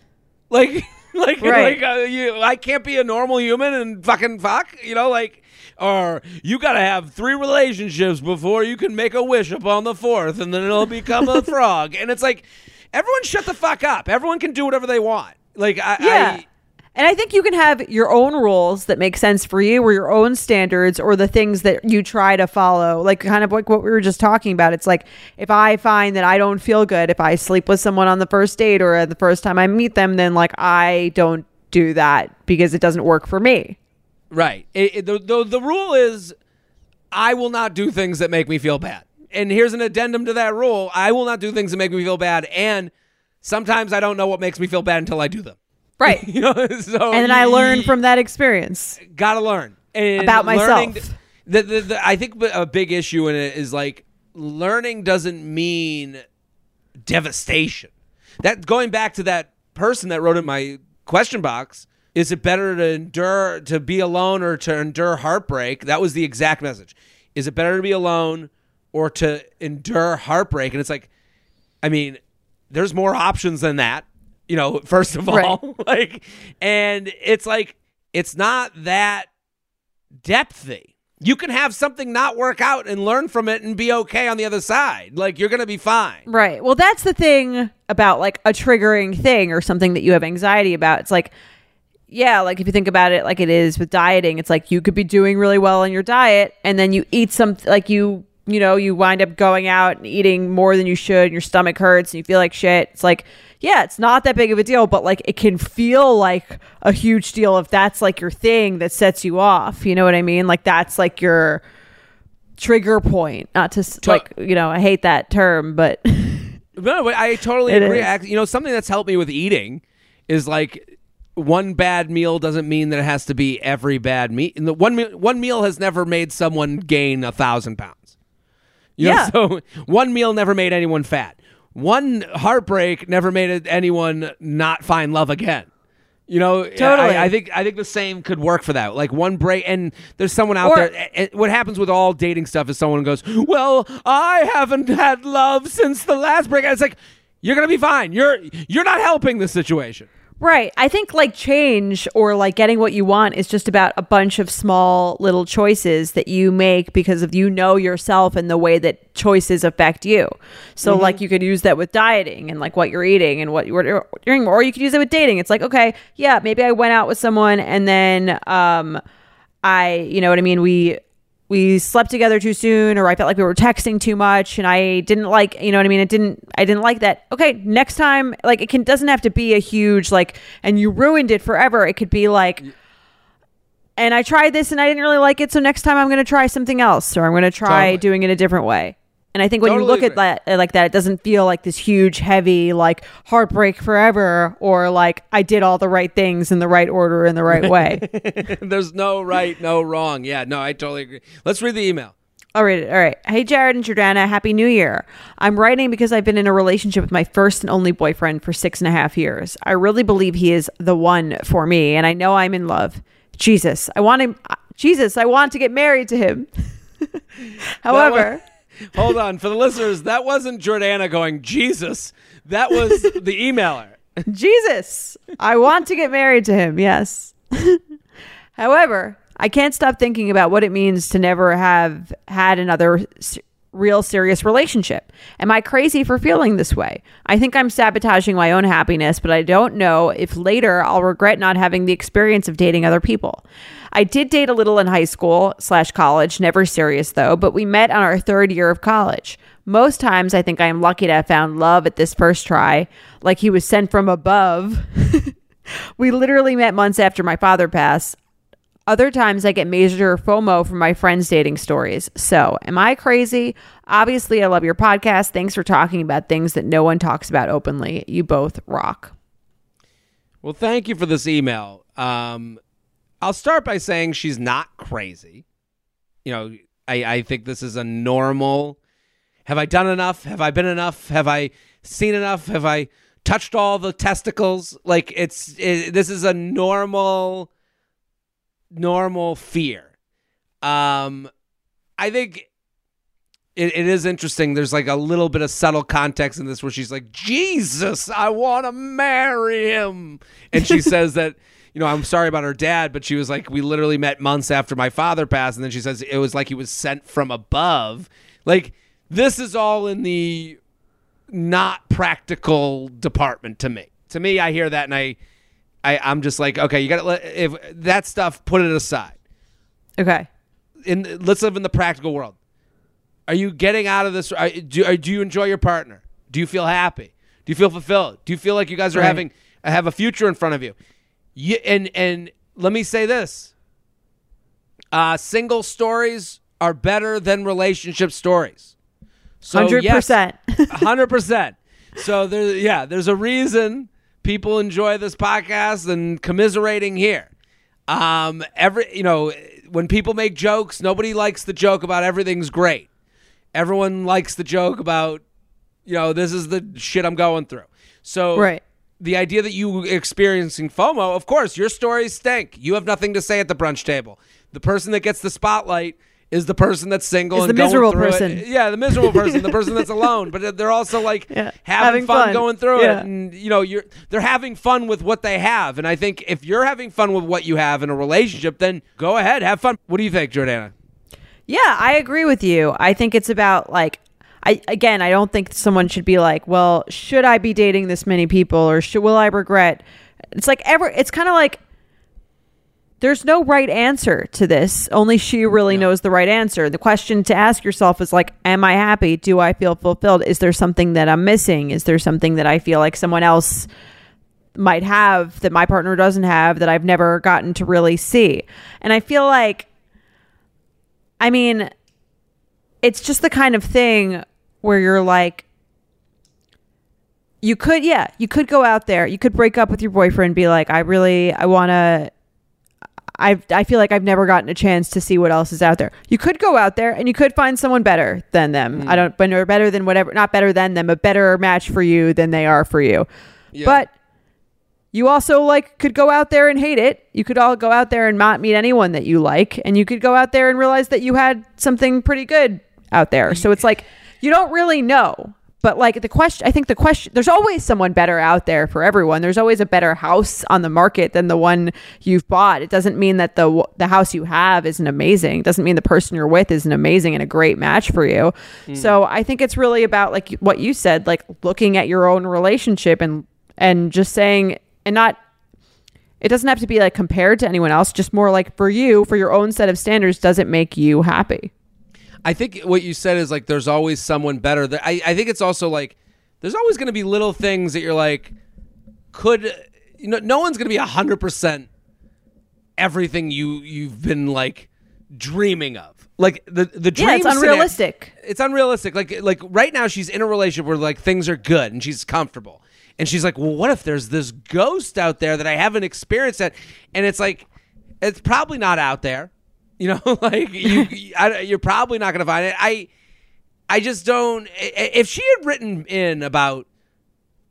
[SPEAKER 2] Like, like,
[SPEAKER 1] Right.
[SPEAKER 2] like uh, you, I can't be a normal human and fucking fuck. You know, like, or you gotta have three relationships before you can make a wish upon the fourth, and then it'll become a frog. And it's like, everyone shut the fuck up. Everyone can do whatever they want. Like, I,
[SPEAKER 1] Yeah.
[SPEAKER 2] I
[SPEAKER 1] And I think you can have your own rules that make sense for you or your own standards or the things that you try to follow. Like kind of like what we were just talking about. It's like if I find that I don't feel good if I sleep with someone on the first date or the first time I meet them, then like I don't do that because it doesn't work for me.
[SPEAKER 2] Right. It, it- the, the the rule is, I will not do things that make me feel bad. And here's an addendum to that rule: I will not do things that make me feel bad. And sometimes I don't know what makes me feel bad until I do them.
[SPEAKER 1] Right.
[SPEAKER 2] You know. So
[SPEAKER 1] and then I learn from that experience.
[SPEAKER 2] gotta learn and
[SPEAKER 1] About myself.
[SPEAKER 2] The, the, the, I think a big issue in it is like learning doesn't mean devastation. That going back to that person that wrote in my question box. Is it better to endure to be alone or to endure heartbreak? That was the exact message. Is it better to be alone or to endure heartbreak? And it's like, I mean, there's more options than that. You know, first of all, like, and it's like it's not that depthy. You can have something not work out and learn from it and be okay on the other side. Like you're gonna be fine.
[SPEAKER 1] Right. Well, that's the thing about like a triggering thing or something that you have anxiety about. It's like, yeah, like if you think about it like it is with dieting, it's like you could be doing really well on your diet and then you eat some, like you, you know, you wind up going out and eating more than you should and your stomach hurts and you feel like shit. It's like, yeah, it's not that big of a deal, but like it can feel like a huge deal if that's like your thing that sets you off. You know what I mean? Like that's like your trigger point. Not to s like, you know, I hate that term, but.
[SPEAKER 2] No, but I totally agree.
[SPEAKER 1] is.
[SPEAKER 2] You know, something that's helped me with eating is like one bad meal doesn't mean that it has to be every bad meal. The one meal, one meal has never made someone gain a thousand pounds. You know,
[SPEAKER 1] Yeah.
[SPEAKER 2] so one meal never made anyone fat. One heartbreak never made anyone not find love again. You know,
[SPEAKER 1] Totally.
[SPEAKER 2] I, I think I think the same could work for that. Like one break, and there's someone out
[SPEAKER 1] Or-
[SPEAKER 2] there. what happens with all dating stuff is someone goes, "Well, I haven't had love since the last break." And it's like you're gonna be fine. You're you're not helping the situation.
[SPEAKER 1] Right. I think like change or like getting what you want is just about a bunch of small little choices that you make because of you know yourself and the way that choices affect you. So like you could use that with dieting and like what you're eating and what you're doing or you could use it with dating. It's like, okay, yeah, maybe I went out with someone and then um I, you know what I mean, we we slept together too soon or I felt like we were texting too much and I didn't like, you know what I mean? It didn't I didn't like that. Okay, next time like it can doesn't have to be a huge like and you ruined it forever. It could be like and I tried this and I didn't really like it, so next time I'm going to try something else or I'm going to try
[SPEAKER 2] Totally.
[SPEAKER 1] doing it a different way. And I think when you
[SPEAKER 2] Totally
[SPEAKER 1] look at that uh, like that, it doesn't feel like this huge, heavy, like heartbreak forever, or like I did all the right things in the right order in the right way.
[SPEAKER 2] There's no right, no wrong. Yeah, no, I totally agree. Let's read the email.
[SPEAKER 1] All right, all right. Hey, Jared and Jordana, Happy New Year. I'm writing because I've been in a relationship with my first and only boyfriend for six and a half years. I really believe he is the one for me, and I know I'm in love. Jesus, I want him. Jesus, I want to get married to him. However,
[SPEAKER 2] Hold on, for the listeners, that wasn't Jordana going Jesus. That was the emailer.
[SPEAKER 1] Jesus, I want to get married to him. Yes. However, I can't stop thinking about what it means to never have had another real serious relationship. Am I crazy for feeling this way? I think I'm sabotaging my own happiness, but I don't know if later I'll regret not having the experience of dating other people. I did date a little in high school slash college, never serious though, but we met on our third year of college. Most times I think I am lucky to have found love at this first try, like he was sent from above. we literally met months after my father passed. Other times I get major FOMO from my friends' dating stories. So, am I crazy? Obviously, I love your podcast. Thanks for talking about things that no one talks about openly. You both rock.
[SPEAKER 2] Well, thank you for this email. Um, I'll start by saying she's not crazy. You know, I, I think this is a normal. Have I done enough? Have I been enough? Have I seen enough? Have I touched all the testicles? Like it's it, this is a normal, normal fear. Um, I think it, it is interesting. There's like a little bit of subtle context in this where she's like, Jesus, I want to marry him. And she says that, you know, I'm sorry about her dad, but she was like, we literally met months after my father passed. And then she says it was like he was sent from above. Like, this is all in the not practical department to me. To me, I hear that and I, I I'm just like, okay, you got to let if that stuff, put it aside.
[SPEAKER 1] Okay.
[SPEAKER 2] In let's live in the practical world. Are you getting out of this? Are, do, are, do you enjoy your partner? Do you feel happy? Do you feel fulfilled? Do you feel like you guys are
[SPEAKER 1] Right.
[SPEAKER 2] having have a future in front of you? you and and let me say this: uh, single stories are better than relationship stories. So
[SPEAKER 1] Hundred
[SPEAKER 2] yes,
[SPEAKER 1] percent.
[SPEAKER 2] hundred percent. So there, yeah, there's a reason people enjoy this podcast and commiserating here. Um, every you know, when people make jokes, nobody likes the joke about everything's great. Everyone likes the joke about, you know, this is the shit I'm going through. So
[SPEAKER 1] Right.
[SPEAKER 2] the idea that you experiencing FOMO, of course, your stories stink. You have nothing to say at the brunch table. The person that gets the spotlight is the person that's single
[SPEAKER 1] Is
[SPEAKER 2] and
[SPEAKER 1] the miserable
[SPEAKER 2] through it.
[SPEAKER 1] person.
[SPEAKER 2] Yeah, the miserable person, the person that's alone, but they're also like
[SPEAKER 1] Yeah,
[SPEAKER 2] having,
[SPEAKER 1] having
[SPEAKER 2] fun,
[SPEAKER 1] fun.
[SPEAKER 2] going through
[SPEAKER 1] Yeah.
[SPEAKER 2] it, and you know, you're they're having fun with what they have. And I think if you're having fun with what you have in a relationship, then go ahead, have fun. What do you think, Jordana?
[SPEAKER 1] Yeah, I agree with you. I think it's about like I again, I don't think someone should be like, "Well, should I be dating this many people or should will I regret?" It's like ever it's kind of like there's no right answer to this. Only she really knows the right answer. The question to ask yourself is like, am I happy? Do I feel fulfilled? Is there something that I'm missing? Is there something that I feel like someone else might have that my partner doesn't have that I've never gotten to really see? And I feel like I mean, it's just the kind of thing where you're like, you could, yeah, you could go out there, you could break up with your boyfriend, and be like, I really, I want to. I I feel like I've never gotten a chance to see what else is out there. You could go out there and you could find someone better than them. I hmm. don't, but or better than whatever, not better than them, a better match for you than they are for you. But you also like could go out there and hate it. You could all go out there and not meet anyone that you like, and you could go out there and realize that you had something pretty good out there. So it's like you don't really know. But like the question, I think the question, there's always someone better out there for everyone. There's always a better house on the market than the one you've bought. It doesn't mean that the the house you have isn't amazing. It doesn't mean the person you're with isn't amazing and a great match for you. Hmm. So I think it's really about like what you said, like looking at your own relationship and and just saying and not it doesn't have to be like compared to anyone else just more like for you for your own set of standards does it make you happy
[SPEAKER 2] I think what you said is like there's always someone better. I, I think it's also like there's always going to be little things that you're like could you know no one's going to be 100% everything you you've been like dreaming of. Like the the dream
[SPEAKER 1] yeah it's
[SPEAKER 2] scenario-
[SPEAKER 1] unrealistic
[SPEAKER 2] it's unrealistic. Like like right now she's in a relationship where like things are good and she's comfortable. And she's like, "Well, what if there's this ghost out there that I haven't experienced yet?" And it's like it's probably not out there. You know, like you I, you're probably not going to find it. I I just don't if she had written in about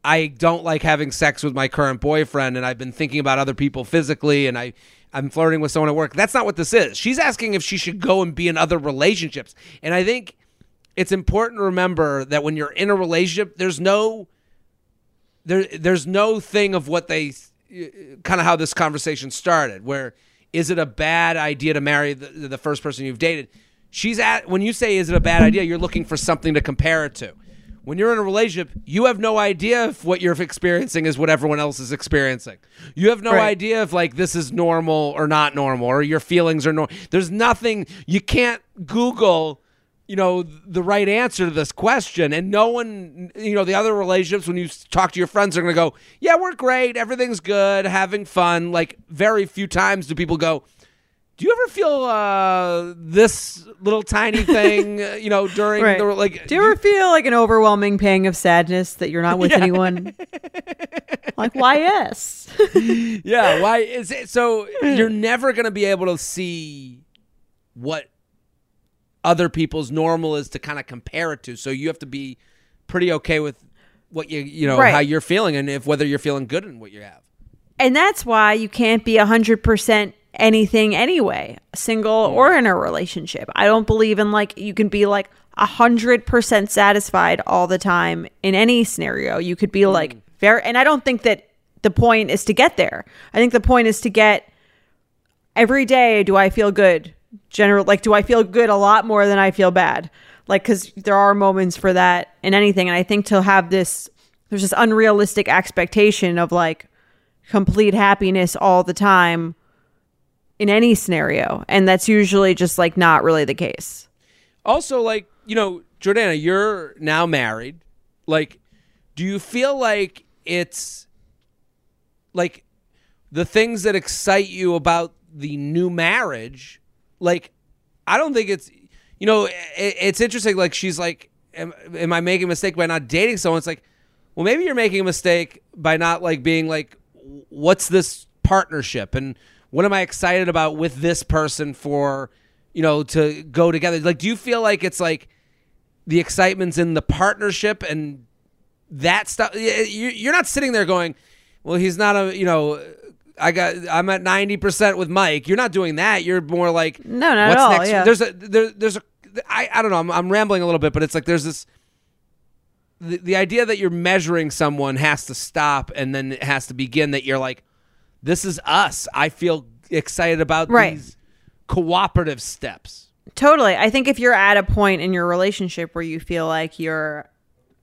[SPEAKER 2] I don't like having sex with my current boyfriend and I've been thinking about other people physically and I I'm flirting with someone at work. That's not what this is. She's asking if she should go and be in other relationships. And I think it's important to remember that when you're in a relationship, there's no there there's no thing of what they uh, kind of how this conversation started where is it a bad idea to marry the, the first person you've dated? She's at when you say is it a bad idea you're looking for something to compare it to. When you're in a relationship you have no idea if what you're experiencing is what everyone else is experiencing. You have no
[SPEAKER 1] Right.
[SPEAKER 2] idea if like this is normal or not normal or your feelings are normal there's nothing you can't google you know the right answer to this question and no one you know the other relationships when you talk to your friends are going to go yeah we're great everything's good having fun like very few times do people go do you ever feel uh, this little tiny thing, uh, you know, during
[SPEAKER 1] Right.
[SPEAKER 2] the like?
[SPEAKER 1] Do you ever feel like an overwhelming pang of sadness that you're not with anyone? like, why yes?
[SPEAKER 2] yeah. Why is it so? You're never gonna be able to see what other people's normal is to kind of compare it to. So you have to be pretty okay with what you you know
[SPEAKER 1] Right.
[SPEAKER 2] how you're feeling and if whether you're feeling good in what you have.
[SPEAKER 1] and that's why you can't be 100% anything anyway, single mm. or in a relationship. I don't believe in like you can be like 100% satisfied all the time in any scenario. You could be mm. like very, and I don't think that the point is to get there. I think the point is to get every day, do I feel good? General, like, do I feel good a lot more than I feel bad? Like, because there are moments for that in anything. And I think to have this, there's this unrealistic expectation of like complete happiness all the time in any scenario. And that's usually just like not really the case.
[SPEAKER 2] Also, like, you know, Jordana, you're now married. Like, do you feel like it's like the things that excite you about the new marriage? Like, I don't think it's, you know, it, it's interesting. Like, she's like, am, am I making a mistake by not dating someone? It's like, well, maybe you're making a mistake by not like being like, what's this partnership and what am I excited about with this person for, you know, to go together? Like, do you feel like it's like the excitement's in the partnership and that stuff? You- You're not sitting there going, well, he's not a, you know, I got, I'm at 90% with Mike. You're not doing that. You're more like,
[SPEAKER 1] No, not at all,
[SPEAKER 2] next?
[SPEAKER 1] yeah.
[SPEAKER 2] There's a, there, there's a, I, I don't know. I'm, I'm rambling a little bit, but it's like there's this, the, the idea that you're measuring someone has to stop and then it has to begin that you're like, this is us. I feel excited about
[SPEAKER 1] Right.
[SPEAKER 2] these cooperative steps.
[SPEAKER 1] Totally. I think if you're at a point in your relationship where you feel like you're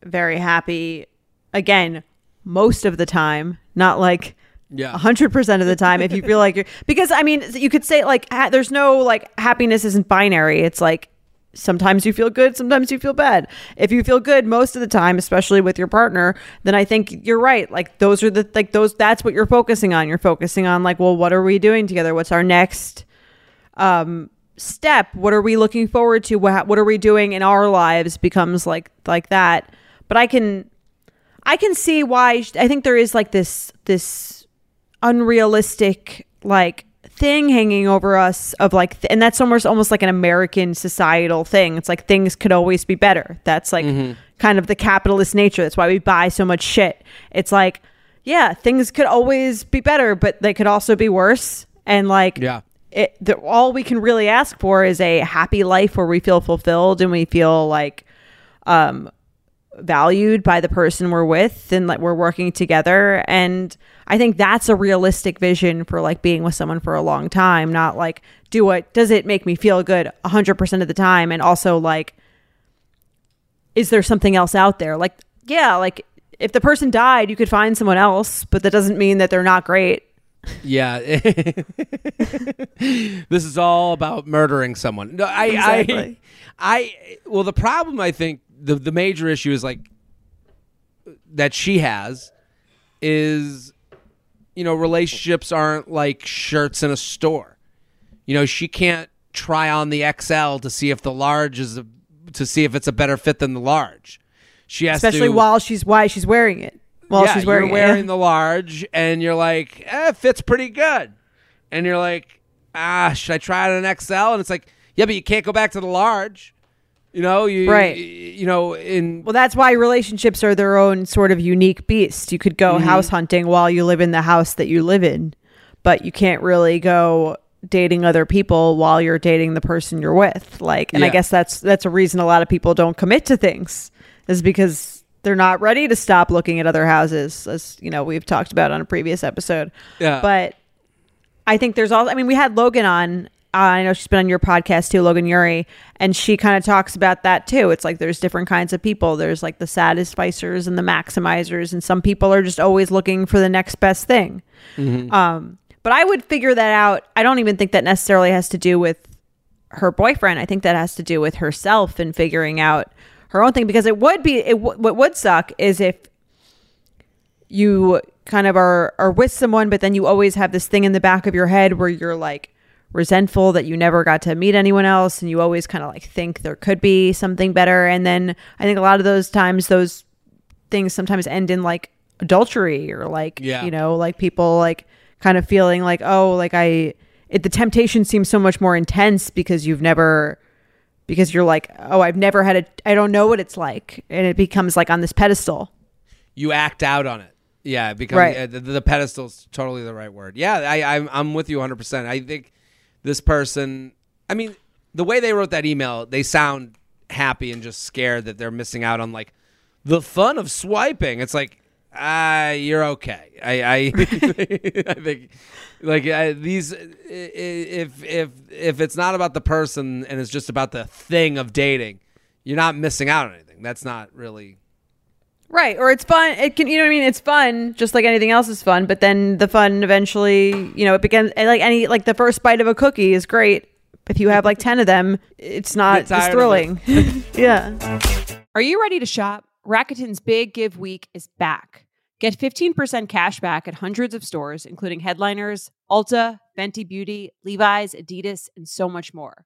[SPEAKER 1] very happy, again, most of the time, not like
[SPEAKER 2] Yeah.
[SPEAKER 1] 100% of the time if you feel like you're because I mean you could say like ha- there's no like happiness isn't binary. It's like sometimes you feel good sometimes you feel bad. If you feel good most of the time especially with your partner then I think you're right. Like those are the like those that's what you're focusing on. You're focusing on like well what are we doing together? What's our next um step? What are we looking forward to? What, what are we doing in our lives becomes like like that. But I can I can see why I think there is like this this unrealistic like thing hanging over us of like th- and that's almost almost like an American societal thing. It's like things could always be better. That's like kind of the capitalist nature. That's why we buy so much shit. It's like yeah, things could always be better, but they could also be worse. And like
[SPEAKER 2] Yeah.
[SPEAKER 1] it the, all we can really ask for is a happy life where we feel fulfilled and we feel like um valued by the person we're with and like we're working together and i think that's a realistic vision for like being with someone for a long time not like do what does it make me feel good 100% of the time and also like is there something else out there like yeah like if the person died you could find someone else but that doesn't mean that they're not great
[SPEAKER 2] Yeah. this is all about murdering someone. No, I,
[SPEAKER 1] Exactly.
[SPEAKER 2] I, I, well, the problem I think the the major issue is like that she has is, you know, relationships aren't like shirts in a store. You know, she can't try on the XL to see if the large is a, to see if it's a better fit than the large. She has
[SPEAKER 1] especially
[SPEAKER 2] to,
[SPEAKER 1] while she's why she's wearing it while
[SPEAKER 2] yeah,
[SPEAKER 1] she's wearing
[SPEAKER 2] you're
[SPEAKER 1] it, yeah.
[SPEAKER 2] the large, and you're like, eh, it fits pretty good, and you're like, ah, should I try it on an XL? And it's like, yeah, but you can't go back to the large. You know, you
[SPEAKER 1] Right.
[SPEAKER 2] You know, in
[SPEAKER 1] Well, that's why relationships are their own sort of unique beast. You could go
[SPEAKER 2] Mm-hmm.
[SPEAKER 1] house hunting while you live in the house that you live in, but you can't really go dating other people while you're dating the person you're with. Like, and I guess that's that's a reason a lot of people don't commit to things is because they're not ready to stop looking at other houses, as you know we've talked about on a previous episode.
[SPEAKER 2] Yeah.
[SPEAKER 1] But I think there's also, I mean, we had Logan on. Uh, I know she's been on your podcast too, Logan Ury, and she kind of talks about that too. It's like there's different kinds of people. There's like the satisficers and the maximizers, and some people are just always looking for the next best thing. Um, but I would figure that out. I don't even think that necessarily has to do with her boyfriend. I think that has to do with herself and figuring out her own thing because it would be it, w- what would suck is if you kind of are are with someone but then you always have this thing in the back of your head where you're like resentful that you never got to meet anyone else and you always kind of like think there could be something better and then I think a lot of those times those things sometimes end in like adultery or like
[SPEAKER 2] Yeah.
[SPEAKER 1] you know like people like kind of feeling like oh like I it, the temptation seems so much more intense because you've never because you're like oh I've never had a I don't know what it's like and it becomes like on this pedestal
[SPEAKER 2] you act out on it. Yeah, because
[SPEAKER 1] Right.
[SPEAKER 2] uh, the, the pedestal's totally the right word. Yeah, I, I'm I'm with you 100. percent I think this person. I mean, the way they wrote that email, they sound happy and just scared that they're missing out on like the fun of swiping. It's like, ah, you're okay. I I, I think like uh, these i- i- if if if it's not about the person and it's just about the thing of dating, you're not missing out on anything. That's not really.
[SPEAKER 1] Right. Or it's fun. It can, you know what I mean? It's fun, just like anything else is fun. But then the fun eventually, you know, it becomes and like any, like the first bite of a cookie is great. If you have like 10 of them, it's not
[SPEAKER 2] Get
[SPEAKER 1] as thrilling. yeah.
[SPEAKER 3] Are you ready to shop? Rakuten's Big Give Week is back. Get 15% cash back at hundreds of stores, including Headliners, Ulta, Fenty Beauty, Levi's, Adidas, and so much more.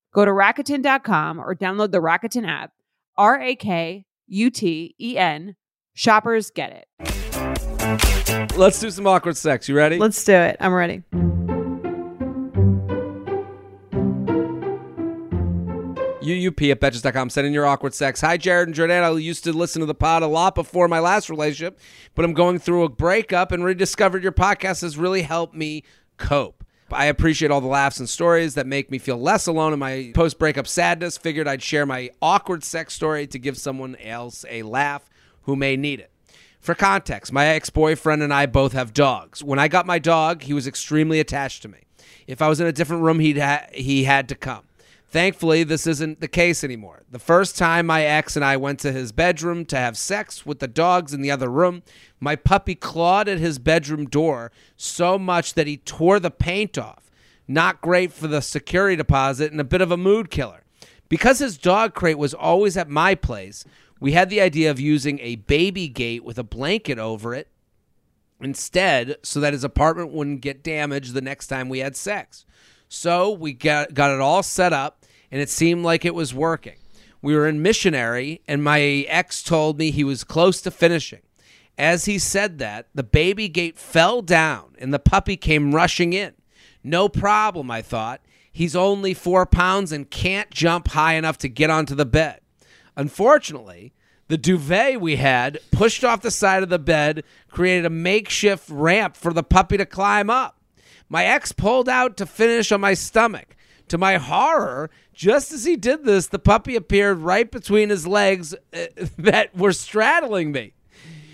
[SPEAKER 3] Go to Rakuten.com or download the Rakuten app. R A K U T E N. Shoppers get it.
[SPEAKER 2] Let's do some awkward sex. You ready?
[SPEAKER 1] Let's do it. I'm ready.
[SPEAKER 2] UUP at Betches.com. Send in your awkward sex. Hi, Jared and Jordan. I used to listen to the pod a lot before my last relationship, but I'm going through a breakup and rediscovered your podcast has really helped me cope. I appreciate all the laughs and stories that make me feel less alone in my post breakup sadness. Figured I'd share my awkward sex story to give someone else a laugh who may need it. For context, my ex boyfriend and I both have dogs. When I got my dog, he was extremely attached to me. If I was in a different room, he'd ha- he had to come. Thankfully, this isn't the case anymore. The first time my ex and I went to his bedroom to have sex with the dogs in the other room, my puppy clawed at his bedroom door so much that he tore the paint off. Not great for the security deposit and a bit of a mood killer. Because his dog crate was always at my place, we had the idea of using a baby gate with a blanket over it instead so that his apartment wouldn't get damaged the next time we had sex. So we got got it all set up and it seemed like it was working. We were in missionary and my ex told me he was close to finishing. As he said that, the baby gate fell down and the puppy came rushing in. No problem, I thought. He's only four pounds and can't jump high enough to get onto the bed. Unfortunately, the duvet we had pushed off the side of the bed created a makeshift ramp for the puppy to climb up. My ex pulled out to finish on my stomach. To my horror, just as he did this, the puppy appeared right between his legs uh, that were straddling me.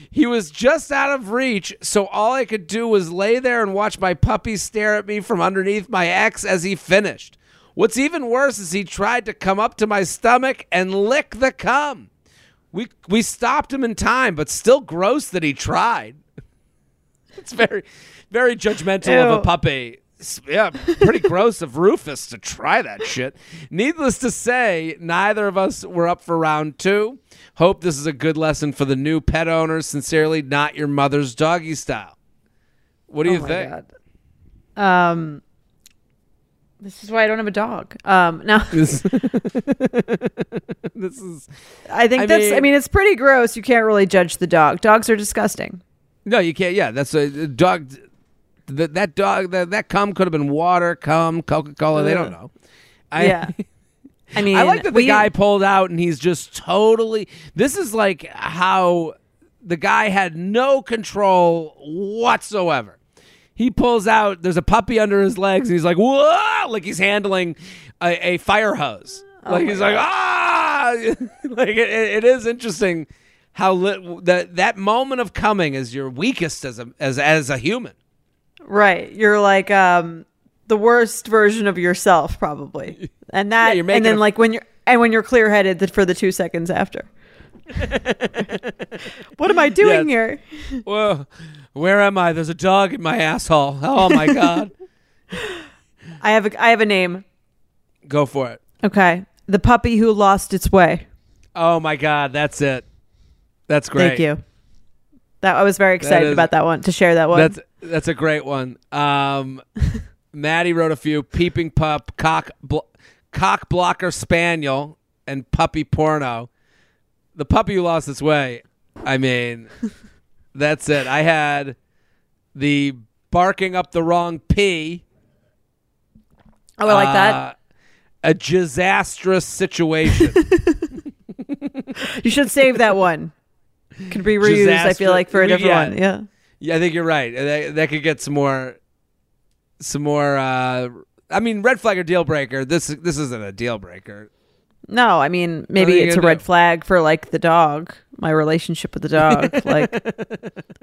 [SPEAKER 2] He was just out of reach, so all I could do was lay there and watch my puppy stare at me from underneath my ex as he finished. What's even worse is he tried to come up to my stomach and lick the cum. We we stopped him in time, but still gross that he tried. It's very very judgmental of a puppy. Yeah, pretty gross of Rufus to try that shit. Needless to say, neither of us were up for round two. Hope this is a good lesson for the new pet owners. Sincerely, not your mother's doggy style. What do you
[SPEAKER 1] oh my
[SPEAKER 2] think?
[SPEAKER 1] God. Um, this is why I don't have a dog. Um, now
[SPEAKER 2] This, this is
[SPEAKER 1] I think
[SPEAKER 2] I
[SPEAKER 1] that's. I
[SPEAKER 2] mean-
[SPEAKER 1] mean, it's pretty gross. You can't really judge the dog. Dogs are disgusting.
[SPEAKER 2] no, you can't. Yeah, that's a dog. That that dog that that cum could have been water, cum, Coca Cola. They don't know. I,
[SPEAKER 1] Yeah. I mean,
[SPEAKER 2] I like that the
[SPEAKER 1] we-
[SPEAKER 2] guy pulled out and he's just totally. This is like how the guy had no control whatsoever. He pulls out. There's a puppy under his legs, and he's like, "Whoa!" Like he's handling a, a fire hose.
[SPEAKER 1] Oh
[SPEAKER 2] like he's like, "Ah!" like it, it is interesting how li- that that moment of coming is your weakest as a as as a human.
[SPEAKER 1] Right. You're like um the worst version of yourself probably. And that
[SPEAKER 2] you're
[SPEAKER 1] and then
[SPEAKER 2] a-
[SPEAKER 1] like when you're and when you're clear-headed for the 2 seconds after. what am I doing
[SPEAKER 2] Yeah,
[SPEAKER 1] here?
[SPEAKER 2] Whoa, where am I? There's a dog in my asshole. Oh my god!
[SPEAKER 1] I have a I have a name.
[SPEAKER 2] Go for it.
[SPEAKER 1] Okay. The puppy who lost its way.
[SPEAKER 2] Oh my god, that's it. That's great.
[SPEAKER 1] Thank you. That I was very excited
[SPEAKER 2] is-
[SPEAKER 1] about that one to share that one.
[SPEAKER 2] That's that's a great one. Um, Maddie wrote a few: peeping pup, cock, blo- cock blocker spaniel, and puppy porno. The puppy who lost its way. I mean, that's it. I had the barking up the wrong pee.
[SPEAKER 1] oh, I like that.
[SPEAKER 2] Uh, A disastrous situation.
[SPEAKER 1] You should save that one. Could be reused, I feel
[SPEAKER 2] Disaster-
[SPEAKER 1] like, for a different
[SPEAKER 2] yeah.
[SPEAKER 1] one. Yeah.
[SPEAKER 2] Yeah, I think you're right. That, that could get some more, some more. Uh, I mean, red flag or deal breaker. This this isn't a deal breaker.
[SPEAKER 1] No, I mean maybe it's a
[SPEAKER 2] gonna
[SPEAKER 1] red flag for like the dog, my relationship with the dog. like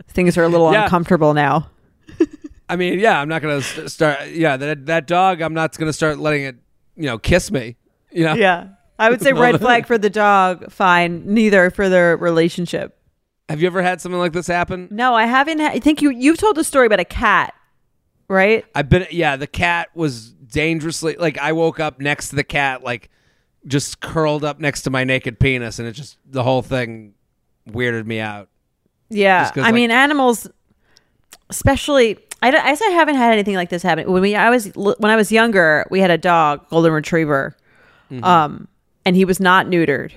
[SPEAKER 1] things are a little
[SPEAKER 2] Yeah.
[SPEAKER 1] uncomfortable now.
[SPEAKER 2] I mean, yeah, I'm not gonna st- start. Yeah, that that dog. I'm not gonna start letting it, you know, kiss me. You know.
[SPEAKER 1] Yeah. I would say red flag for the dog, fine. Neither for their relationship.
[SPEAKER 2] Have you ever had something like this happen?
[SPEAKER 1] No, I haven't. Ha- I think you you've told a story about a cat, right?
[SPEAKER 2] I've been. Yeah, the cat was dangerously. Like I woke up next to the cat, like just curled up next to my naked penis, and it just the whole thing weirded me out.
[SPEAKER 1] Yeah. I
[SPEAKER 2] like-
[SPEAKER 1] mean, animals, especially. I, don't- I guess I haven't had anything like this happen. When we I was when I was younger, we had a dog, golden retriever,
[SPEAKER 2] Mm-hmm.
[SPEAKER 1] um, and he was not neutered,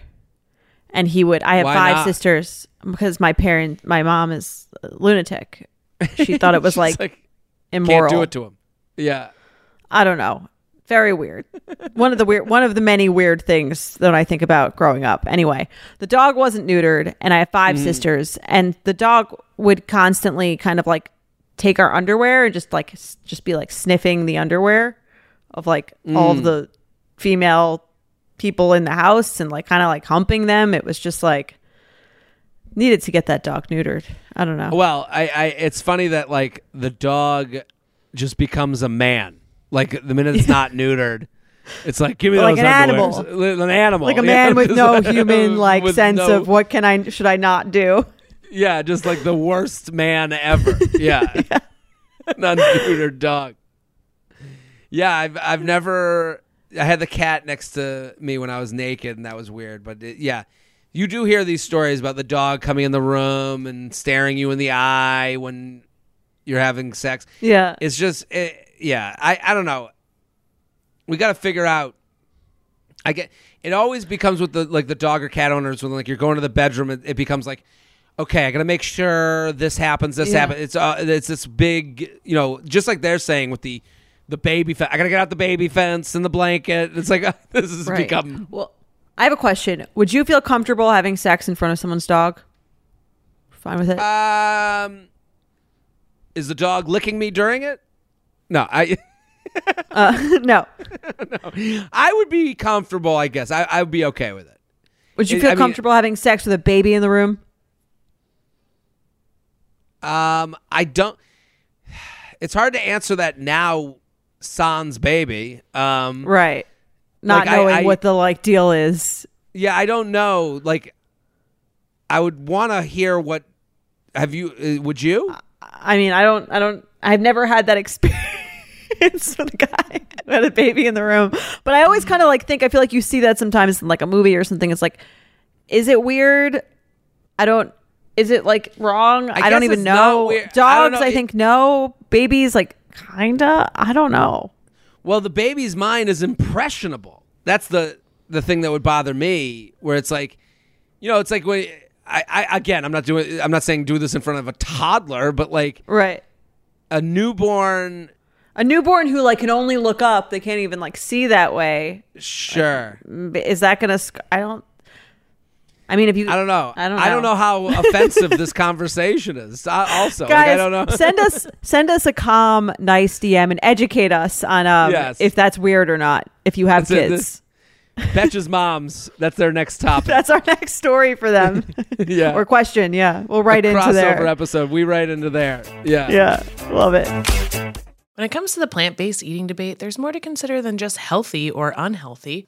[SPEAKER 1] and he would. I have
[SPEAKER 2] Why
[SPEAKER 1] five
[SPEAKER 2] not?
[SPEAKER 1] sisters because my parent, my mom is a lunatic. She thought it was like,
[SPEAKER 2] like
[SPEAKER 1] immoral.
[SPEAKER 2] can't do it to him. Yeah.
[SPEAKER 1] I don't know. Very weird. one of the weird, one of the many weird things that I think about growing up. Anyway, the dog wasn't neutered, and I have 5 mm. sisters, and the dog would constantly kind of like take our underwear and just like just be like sniffing the underwear of like all of the female people in the house and like kind of like humping them. It was just like needed to get that dog neutered. I don't know.
[SPEAKER 2] Well, I, I it's funny that like the dog just becomes a man. Like the minute it's not neutered, it's like give me
[SPEAKER 1] Like
[SPEAKER 2] those
[SPEAKER 1] an animal.
[SPEAKER 2] An animal.
[SPEAKER 1] like a
[SPEAKER 2] Yeah,
[SPEAKER 1] man with no human like sense
[SPEAKER 2] no-
[SPEAKER 1] of what can I should I not do.
[SPEAKER 2] Yeah, just like the worst man ever. Yeah. An unneutered dog. Yeah, I've I've never I had the cat next to me when I was naked and that was weird, but it, yeah. You do hear these stories about the dog coming in the room and staring you in the eye when you're having sex.
[SPEAKER 1] Yeah.
[SPEAKER 2] It's just, it, yeah. I, I don't know. We got to figure out. I get. It always becomes with the like the dog or cat owners when like you're going to the bedroom. It, it becomes like, okay, I got to make sure this happens. This
[SPEAKER 1] Yeah.
[SPEAKER 2] happens. It's uh, it's this big, you know, just like they're saying with the the baby. Fe- I got to get out the baby fence and the blanket. It's like this has
[SPEAKER 1] Right.
[SPEAKER 2] become.
[SPEAKER 1] Well, I have a question. Would you feel comfortable having sex in front of someone's dog? Fine with it.
[SPEAKER 2] Um, is the dog licking me during it? No, I.
[SPEAKER 1] Uh, no.
[SPEAKER 2] I would be comfortable. I guess I I would be okay with it.
[SPEAKER 1] Would you feel
[SPEAKER 2] I mean-
[SPEAKER 1] comfortable having sex with a baby in the room?
[SPEAKER 2] Um, I don't. It's hard to answer that now. Sans baby. Um,
[SPEAKER 1] Right. Not
[SPEAKER 2] Like,
[SPEAKER 1] knowing
[SPEAKER 2] I-
[SPEAKER 1] what the like deal is.
[SPEAKER 2] yeah, I don't know. Like, I would want to hear what. Have you? Uh, would you?
[SPEAKER 1] I mean, I don't I don't I've never had that experience with a guy who had a baby in the room. But I always kind of like think I feel like you see that sometimes in like a movie or something. It's like is it weird? I don't is it like wrong? I, don't even know.
[SPEAKER 2] I
[SPEAKER 1] Dogs, I,
[SPEAKER 2] know.
[SPEAKER 1] think no. Babies like kinda. I don't know.
[SPEAKER 2] Well, the baby's mind is impressionable. That's the the thing that would bother me. Where it's like, you know, it's like when I, I again, I'm not doing. I'm not saying do this in front of a toddler, but like
[SPEAKER 1] Right.
[SPEAKER 2] a newborn
[SPEAKER 1] A newborn who like can only look up, they can't even like see that way.
[SPEAKER 2] Sure.
[SPEAKER 1] Is that gonna? I don't. I mean, if you,
[SPEAKER 2] I don't know.
[SPEAKER 1] I don't know.
[SPEAKER 2] I don't
[SPEAKER 1] know.
[SPEAKER 2] know how offensive this conversation is. I, also, like, I don't know.
[SPEAKER 1] send us send us a calm, nice DM and educate us on um,
[SPEAKER 2] Yes.
[SPEAKER 1] if that's weird or not. If you have
[SPEAKER 2] That's it.
[SPEAKER 1] kids,
[SPEAKER 2] Betches Moms. That's their next topic.
[SPEAKER 1] that's our next story for them
[SPEAKER 2] yeah.
[SPEAKER 1] or question. Yeah, we'll write into
[SPEAKER 2] crossover
[SPEAKER 1] there.
[SPEAKER 2] episode. We write into there. Yeah.
[SPEAKER 1] Yeah, love it.
[SPEAKER 4] When it comes to the plant based eating debate, there's more to consider than just healthy or unhealthy.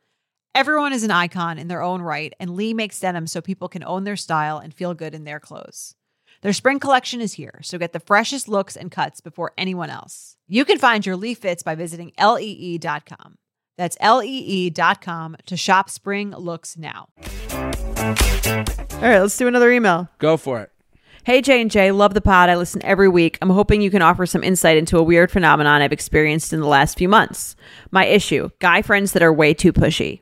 [SPEAKER 3] Everyone is an icon in their own right, and Lee makes denim so people can own their style and feel good in their clothes. Their spring collection is here, so get the freshest looks and cuts before anyone else. You can find your Lee fits by visiting lee.com. That's lee.com to shop spring looks now.
[SPEAKER 1] All right, let's do another email.
[SPEAKER 2] Go for it.
[SPEAKER 1] Hey J and J, love the pod. I listen every week. I'm hoping you can offer some insight into a weird phenomenon I've experienced in the last few months. My issue: guy friends that are way too pushy.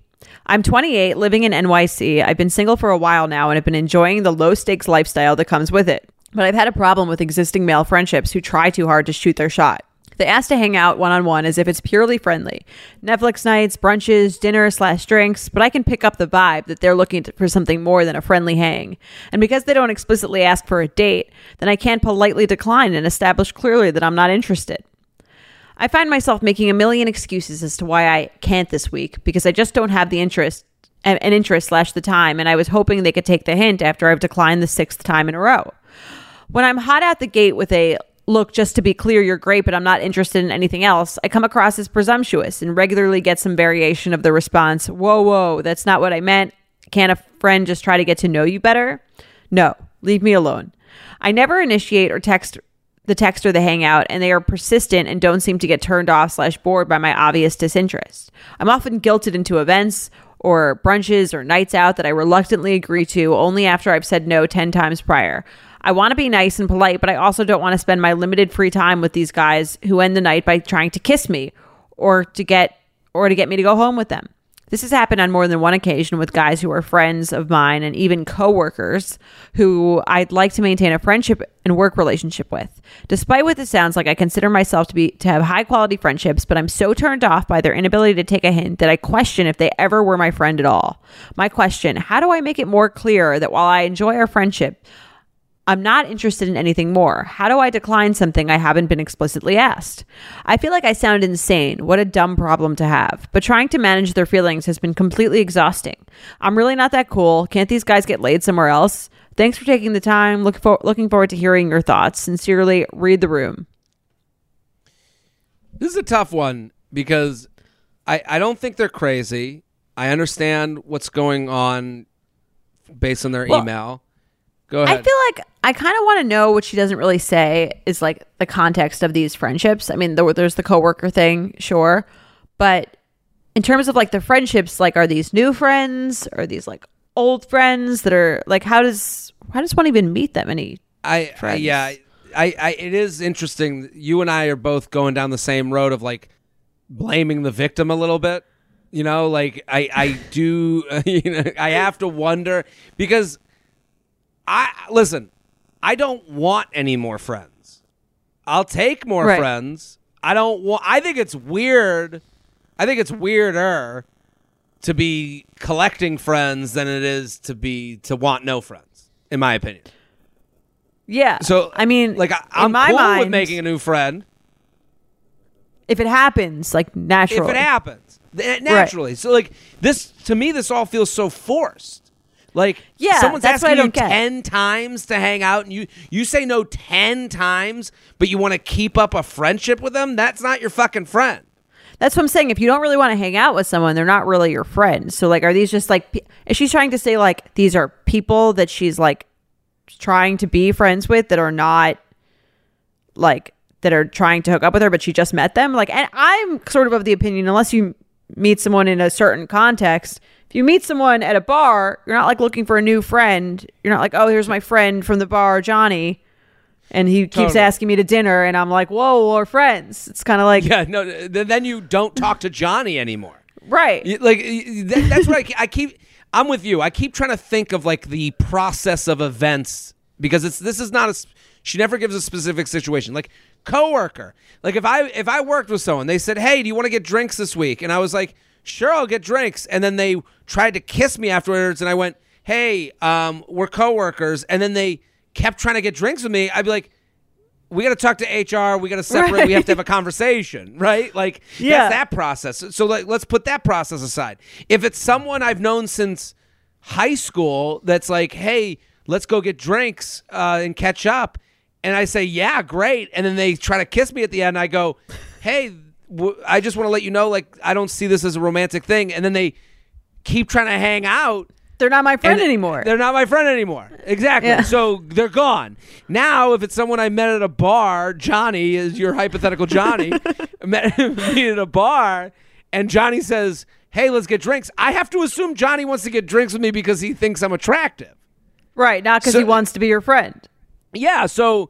[SPEAKER 1] I'm 28, living in NYC. I've been single for a while now and have been enjoying the low stakes lifestyle that comes with it. But I've had a problem with existing male friendships who try too hard to shoot their shot. They ask to hang out one on one as if it's purely friendly. Netflix nights, brunches, dinner slash drinks, but I can pick up the vibe that they're looking for something more than a friendly hang. And because they don't explicitly ask for a date, then I can't politely decline and establish clearly that I'm not interested. I find myself making a million excuses as to why I can't this week because I just don't have the interest an interest slash the time, and I was hoping they could take the hint after I've declined the sixth time in a row. When I'm hot out the gate with a look, just to be clear, you're great, but I'm not interested in anything else, I come across as presumptuous and regularly get some variation of the response, Whoa, whoa, that's not what I meant. Can't a friend just try to get to know you better? No, leave me alone. I never initiate or text the text or the hangout, and they are persistent and don't seem to get turned off slash bored by my obvious disinterest. I'm often guilted into events or brunches or nights out that I reluctantly agree to only after I've said no 10 times prior. I want to be nice and polite, but I also don't want to spend my limited free time with these guys who end the night by trying to kiss me or to get or to get me to go home with them. This has happened on more than one occasion with guys who are friends of mine and even coworkers who I'd like to maintain a friendship and work relationship with. Despite what this sounds like, I consider myself to be to have high quality friendships, but I'm so turned off by their inability to take a hint that I question if they ever were my friend at all. My question, how do I make it more clear that while I enjoy our friendship, I'm not interested in anything more. How do I decline something I haven't been explicitly asked? I feel like I sound insane. What a dumb problem to have. But trying to manage their feelings has been completely exhausting. I'm really not that cool. Can't these guys get laid somewhere else? Thanks for taking the time. Look for- looking forward to hearing your thoughts. Sincerely, read the room.
[SPEAKER 2] This is a tough one because I, I don't think they're crazy. I understand what's going on based on their
[SPEAKER 1] Well-
[SPEAKER 2] email. Go ahead.
[SPEAKER 1] I feel like I kind of want to know what she doesn't really say is like the context of these friendships. I mean, there, there's the coworker thing, sure, but in terms of like the friendships, like are these new friends? Are these like old friends that are like how does how does one even meet that many?
[SPEAKER 2] I, I yeah, I, I it is interesting. You and I are both going down the same road of like blaming the victim a little bit. You know, like I I do. You know, I have to wonder because I listen. I don't want any more friends. I'll take more
[SPEAKER 1] Right.
[SPEAKER 2] friends. I don't want. I think it's weird. I think it's weirder to be collecting friends than it is to be to want no friends, in my opinion.
[SPEAKER 1] yeah.
[SPEAKER 2] So
[SPEAKER 1] I mean,
[SPEAKER 2] like I, I'm
[SPEAKER 1] my
[SPEAKER 2] cool
[SPEAKER 1] mind,
[SPEAKER 2] with making a new friend
[SPEAKER 1] if it happens, like naturally,
[SPEAKER 2] if it happens naturally. So like this to me, this all feels so forced. Like
[SPEAKER 1] Yeah,
[SPEAKER 2] someone's asking you
[SPEAKER 1] get.
[SPEAKER 2] ten times to hang out, and you you say no ten times, but you want to keep up a friendship with them. That's not your fucking friend.
[SPEAKER 1] That's what I'm saying. If you don't really want to hang out with someone, they're not really your friend. So, like, are these just like, is she trying to say, like, these are people that she's like trying to be friends with that are not like, that are trying to hook up with her, but she just met them? Like, and I'm sort of of the opinion, unless you meet someone in a certain context, if you meet someone at a bar, you're not like looking for a new friend. You're not like, oh, here's my friend from the bar, Johnny. And he keeps asking me to dinner, and I'm like, whoa, we're friends. It's kind of like,
[SPEAKER 2] Yeah, no. th- Then you don't talk to Johnny anymore.
[SPEAKER 1] right.
[SPEAKER 2] Like that's what I, I keep i'm with you i keep trying to think of like the process of events because it's this is not a she never gives a specific situation like coworker like if i if i worked with someone they said hey do you want to get drinks this week and i was like sure i'll get drinks and then they tried to kiss me afterwards and i went hey um we're coworkers and then they kept trying to get drinks with me i'd be like we got to talk to HR. We got to separate. We have to have a conversation, right? Like
[SPEAKER 1] Yeah.
[SPEAKER 2] that's that process. So like, let's put that process aside. If it's someone I've known since high school, that's like, hey, let's go get drinks uh, and catch up, and I say, yeah, great, and then they try to kiss me at the end. I go, hey, I just want to let you know, like, I don't see this as a romantic thing, and then they keep trying to hang out.
[SPEAKER 1] They're not my friend anymore.
[SPEAKER 2] They're not my friend anymore. Exactly.
[SPEAKER 1] Yeah.
[SPEAKER 2] So they're gone. Now, if it's someone I met at a bar, Johnny is your hypothetical Johnny, met me at a bar, and Johnny says, "Hey, let's get drinks." I have to assume Johnny wants to get drinks with me because he thinks I'm attractive.
[SPEAKER 1] right, not because
[SPEAKER 2] So-
[SPEAKER 1] he wants to be your friend.
[SPEAKER 2] Yeah, so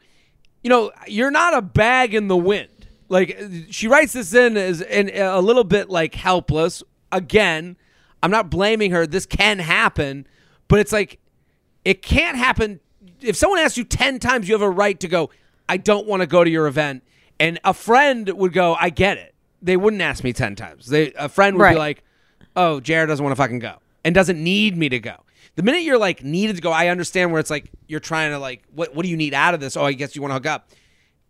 [SPEAKER 2] you know, you're not a bag in the wind. Like she writes this in as in a little bit like helpless. Again, I'm not blaming her. This can happen, but it's like it can't happen. If someone asks you 10 times, you have a right to go, I don't want to go to your event. And a friend would go, I get it. They wouldn't ask me 10 times. They a friend would
[SPEAKER 1] Right.
[SPEAKER 2] be like, "Oh, Jared doesn't want to fucking go." And doesn't need me to go. The minute you're like needed to go, I understand where it's like you're trying to like what what do you need out of this? Oh, I guess you want to hook up.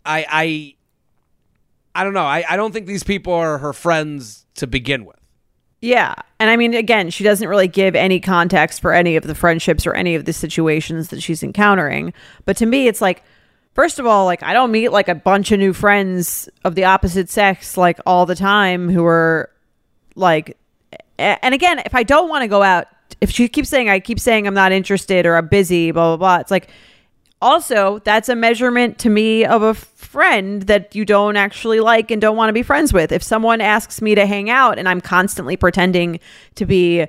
[SPEAKER 2] I I I don't know. I, I don't think these people are her friends to begin with.
[SPEAKER 1] Yeah. And I mean, again, she doesn't really give any context for any of the friendships or any of the situations that she's encountering. But to me, it's like, first of all, like, I don't meet like a bunch of new friends of the opposite sex like all the time who are like, and again, if I don't want to go out, if she keeps saying, I keep saying I'm not interested or I'm busy, blah, blah, blah, it's like, also, that's a measurement to me of a friend that you don't actually like and don't want to be friends with. If someone asks me to hang out and I'm constantly pretending to be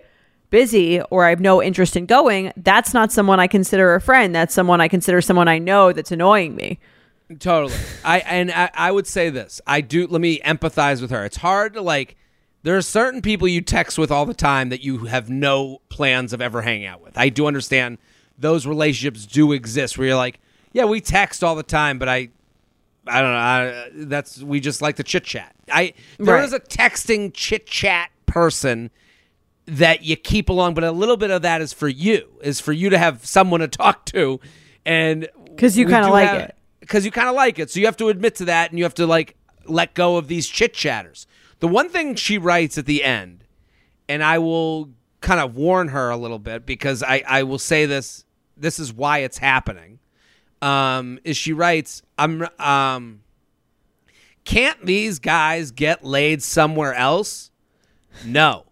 [SPEAKER 1] busy or I have no interest in going, that's not someone I consider a friend. That's someone I consider someone I know that's annoying me.
[SPEAKER 2] Totally. I and I, I would say this. I do. Let me empathize with her. It's hard to like. There are certain people you text with all the time that you have no plans of ever hanging out with. I do understand those relationships do exist where you're like, yeah, we text all the time, but I, I don't know. I, that's we just like to chit chat. I there
[SPEAKER 1] Right.
[SPEAKER 2] is a texting chit chat person that you keep along, but a little bit of that is for you, is for you to have someone to talk to, and
[SPEAKER 1] because you kinda like
[SPEAKER 2] have-
[SPEAKER 1] it.
[SPEAKER 2] because you kind of like it. So you have to admit to that, and you have to like let go of these chit chatters. The one thing she writes at the end, and I will kind of warn her a little bit because I I will say this. This is why it's happening. Um, is she writes I'm um. Can't these guys get laid somewhere else? No.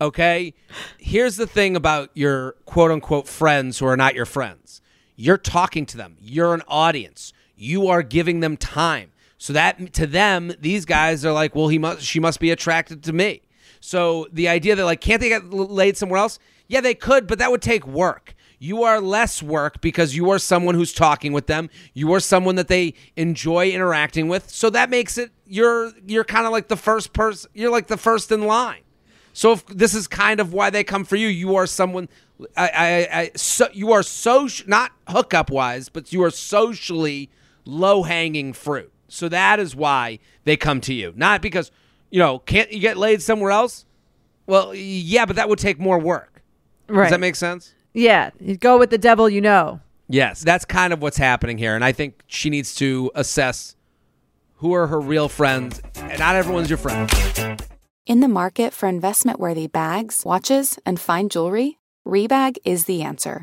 [SPEAKER 2] Okay? Here's the thing about your quote unquote friends who are not your friends. You're talking to them. You're an audience. You are giving them time. So that to them, these guys are like, well, he must, she must be attracted to me. So the idea that like, can't they get laid somewhere else? Yeah, they could, but that would take work. You are less work because you are someone who's talking with them. You are someone that they enjoy interacting with. So that makes it you're you're kind of like the first person. You're like the first in line. So if this is kind of why they come for you, you are someone. I, I, I so you are so not hookup wise, but you are socially low hanging fruit. So that is why they come to you, not because you know can't you get laid somewhere else? Well, yeah, but that would take more work.
[SPEAKER 1] Right.
[SPEAKER 2] Does that make sense?
[SPEAKER 1] Yeah. You go with the devil you know.
[SPEAKER 2] Yes, that's kind of what's happening here, and I think she needs to assess who are her real friends. And not everyone's your friend.
[SPEAKER 5] In the market for investment worthy bags, watches, and fine jewelry, Rebag is the answer.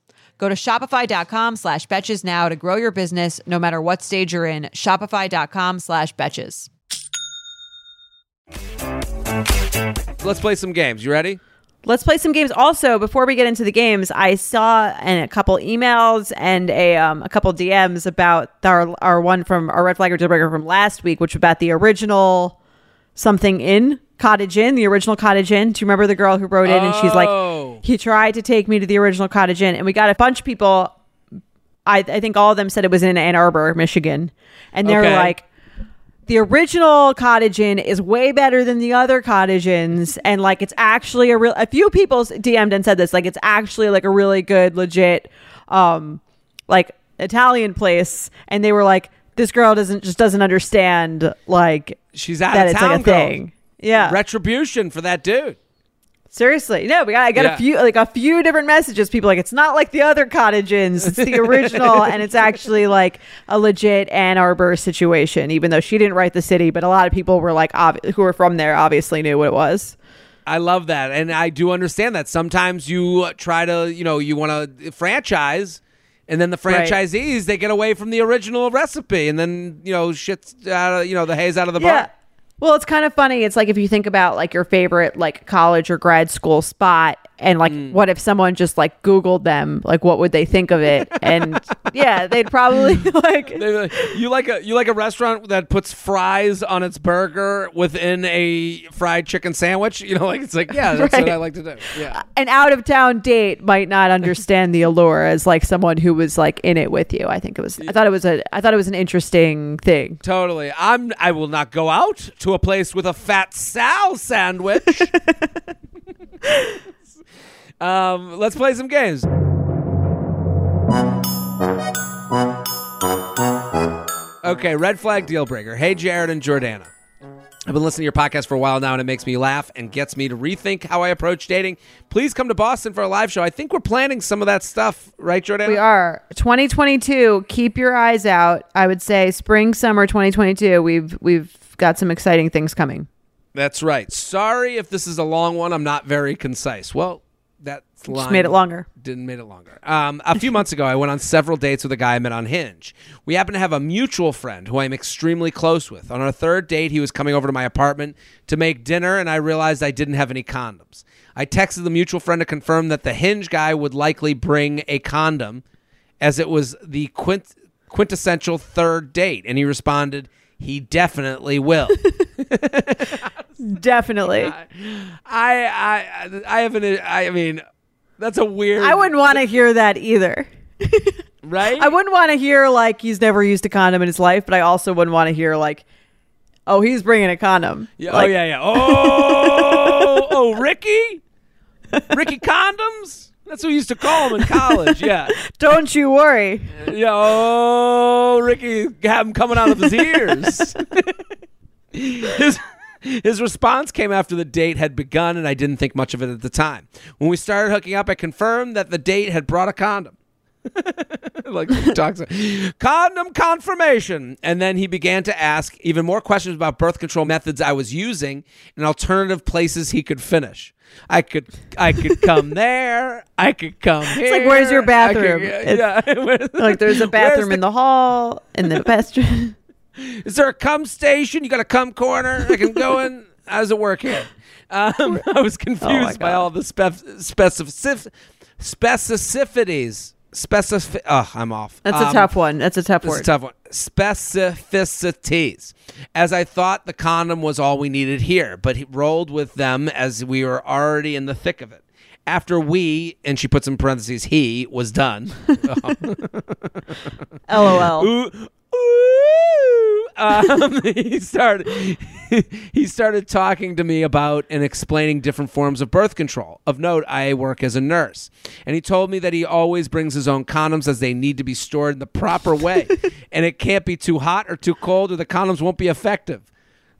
[SPEAKER 3] Go to shopify.com slash betches now to grow your business no matter what stage you're in. Shopify.com slash betches.
[SPEAKER 2] Let's play some games. You ready?
[SPEAKER 1] Let's play some games. Also, before we get into the games, I saw in a couple emails and a um, a couple DMs about our our one from our red flag or deal breaker from last week, which was about the original something in Cottage Inn, the original Cottage Inn. Do you remember the girl who wrote in and she's
[SPEAKER 2] Oh.
[SPEAKER 1] like, he tried to take me to the original Cottage Inn, and we got a bunch of people. I I think all of them said it was in Ann Arbor, Michigan, and they're
[SPEAKER 2] Okay.
[SPEAKER 1] like, the original cottage inn is way better than the other cottage inns and like it's actually a real a few people dm'd and said this like it's actually like a really good legit um like italian place and they were like this girl doesn't just doesn't understand like
[SPEAKER 2] She's out
[SPEAKER 1] that
[SPEAKER 2] of
[SPEAKER 1] it's
[SPEAKER 2] town.
[SPEAKER 1] like a
[SPEAKER 2] girl.
[SPEAKER 1] thing yeah
[SPEAKER 2] Retribution for that dude.
[SPEAKER 1] seriously no we got, i got
[SPEAKER 2] Yeah.
[SPEAKER 1] a few like a few different messages people like it's not like the other cottage inns it's the original and it's actually like a legit ann arbor situation even though she didn't write the city but a lot of people were like ob- who were from there obviously knew what it was
[SPEAKER 2] I love that, and I do understand that. Sometimes you try to, you know, you want to franchise, and then the
[SPEAKER 1] Right.
[SPEAKER 2] franchisees they get away from the original recipe, and then you know shit's out of, you know, the hay's out of the
[SPEAKER 1] yeah
[SPEAKER 2] barn.
[SPEAKER 1] Well it's kind of funny it's like if you think about like your favorite like college or grad school spot and like
[SPEAKER 2] Mm.
[SPEAKER 1] what if someone just like googled them like what would they think of it and yeah they'd probably like
[SPEAKER 2] like, You like a you like a restaurant that puts fries on its burger within a fried chicken sandwich. You know, like it's like yeah, that's
[SPEAKER 1] Right.
[SPEAKER 2] what I like to do. Yeah,
[SPEAKER 1] an out of town date might not understand the allure as like someone who was like in it with you. I think it was. I thought it was a. I thought it was an interesting thing.
[SPEAKER 2] totally. I'm. I will not go out to a place with a fat Sal sandwich. um, let's play some games. Okay, red flag deal breaker. Hey, Jared and Jordana. I've been listening to your podcast for a while now, and it makes me laugh and gets me to rethink how I approach dating. Please come to Boston for a live show. I think we're planning some of that stuff, right, Jordan?
[SPEAKER 1] We are 2022. Keep your eyes out. I would say spring, summer 2022. We've we've got some exciting things coming.
[SPEAKER 2] That's right. Sorry if this is a long one. I'm not very concise. Well, that line
[SPEAKER 1] made it longer.
[SPEAKER 2] Didn't made it longer. Um, a few months ago, I went on several dates with a guy I met on Hinge. We happen to have a mutual friend who I'm extremely close with. On our third date, he was coming over to my apartment to make dinner, and I realized I didn't have any condoms. I texted the mutual friend to confirm that the Hinge guy would likely bring a condom, as it was the quint- quintessential third date, and he responded, "He definitely will."
[SPEAKER 1] Definitely.
[SPEAKER 2] I, I, I haven't. I mean, that's a weird.
[SPEAKER 1] I wouldn't want to hear that either.
[SPEAKER 2] right.
[SPEAKER 1] I wouldn't want to hear like he's never used a condom in his life, but I also wouldn't want to hear like, oh, he's bringing a condom.
[SPEAKER 2] Yeah, oh,
[SPEAKER 1] Like,
[SPEAKER 2] oh yeah, yeah. Oh, oh, Ricky, Ricky condoms. That's what we used to call him in college. Yeah,
[SPEAKER 1] Don't you worry.
[SPEAKER 2] yeah. Oh, Ricky, have him coming out of his ears. his his response came after the date had begun, and I didn't think much of it at the time. When we started hooking up, I confirmed that the date had brought a condom. like talks condom confirmation. And then he began to ask even more questions about birth control methods i was using and alternative places he could finish. I could i could come there. I could come here.
[SPEAKER 1] like, where's your
[SPEAKER 2] I could-
[SPEAKER 1] bathroom?
[SPEAKER 2] yeah
[SPEAKER 1] Like there's a bathroom in the hall, in the bathroom.
[SPEAKER 2] is there a cum station? You got a cum corner? I can go in how does it work here? Um, i was confused by all the spef- specific specificities specific oh i'm off
[SPEAKER 1] That's
[SPEAKER 2] Um,
[SPEAKER 1] a tough one. That's a tough word.
[SPEAKER 2] a tough one. Specificities. As I thought the condom was all we needed here, but he rolled with them as we were already in the thick of it. After we, and she puts in parentheses, he was done.
[SPEAKER 1] LOL.
[SPEAKER 2] Ooh, ooh, um, he started he started talking to me about and explaining different forms of birth control. Of note, I work as a nurse, and he told me that he always brings his own condoms as they need to be stored in the proper way, and it can't be too hot or too cold, or the condoms won't be effective.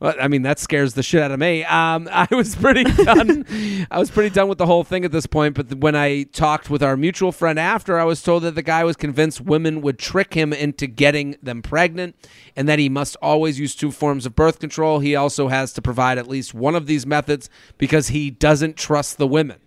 [SPEAKER 2] Well, I mean, that scares the shit out of me. Um, I was pretty done. I was pretty done with the whole thing at this point. But when I talked with our mutual friend after, I was told that the guy was convinced women would trick him into getting them pregnant, and that he must always use two forms of birth control. He also has to provide at least one of these methods because he doesn't trust the women.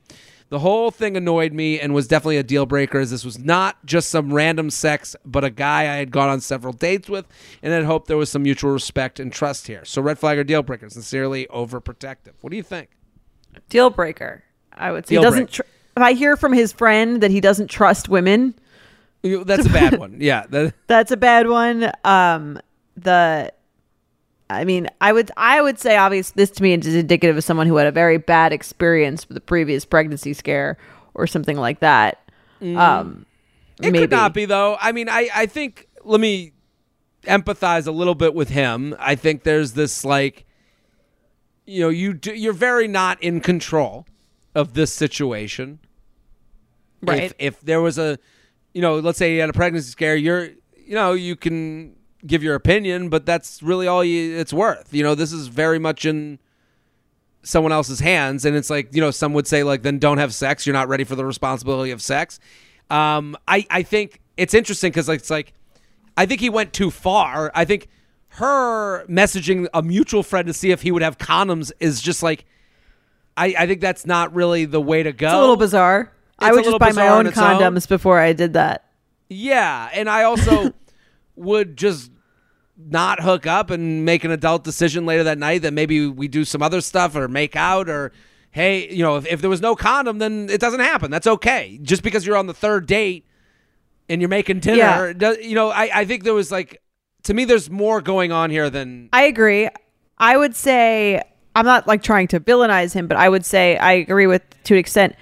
[SPEAKER 2] The whole thing annoyed me and was definitely a deal breaker as this was not just some random sex, but a guy I had gone on several dates with and had hoped there was some mutual respect and trust here. So red flag or deal breaker, sincerely overprotective. What do you think?
[SPEAKER 1] Deal breaker. I would say
[SPEAKER 2] Deal
[SPEAKER 1] he doesn't. Tr- if I hear from his friend that he doesn't trust women,
[SPEAKER 2] That's a bad one. Yeah. that-
[SPEAKER 1] that's a bad one. Um, the, I mean, I would, I would say, obvious. This to me is indicative of someone who had a very bad experience with a previous pregnancy scare or something like that. Um,
[SPEAKER 2] It
[SPEAKER 1] maybe.
[SPEAKER 2] could not be though. I mean, I I think let me empathize a little bit with him. I think there's this like, you know, you do, you're very not in control of this situation.
[SPEAKER 1] Right.
[SPEAKER 2] If, if there was a, you know, let's say you had a pregnancy scare, you're, you know, you can give your opinion, but that's really all you it's worth. You know, this is very much in someone else's hands and it's like you know some would say like then don't have sex you're not ready for the responsibility of sex um i i think it's interesting because like, it's like i think he went too far i think her messaging a mutual friend to see if he would have condoms is just like i i think that's not really the way to go
[SPEAKER 1] It's a little bizarre. I
[SPEAKER 2] It's a
[SPEAKER 1] would just buy my own
[SPEAKER 2] its own.
[SPEAKER 1] condoms before I did that.
[SPEAKER 2] Yeah, and I also would just not hook up and make an adult decision later that night that maybe we do some other stuff or make out or hey, you know, if, if there was no condom, then it doesn't happen. That's okay. Just because you're on the third date and you're making dinner,
[SPEAKER 1] Yeah.
[SPEAKER 2] does- you know, I, I think there was like to me there's more going on here than
[SPEAKER 1] I agree. I would say I'm not like trying to villainize him, but I would say I agree with to an extent.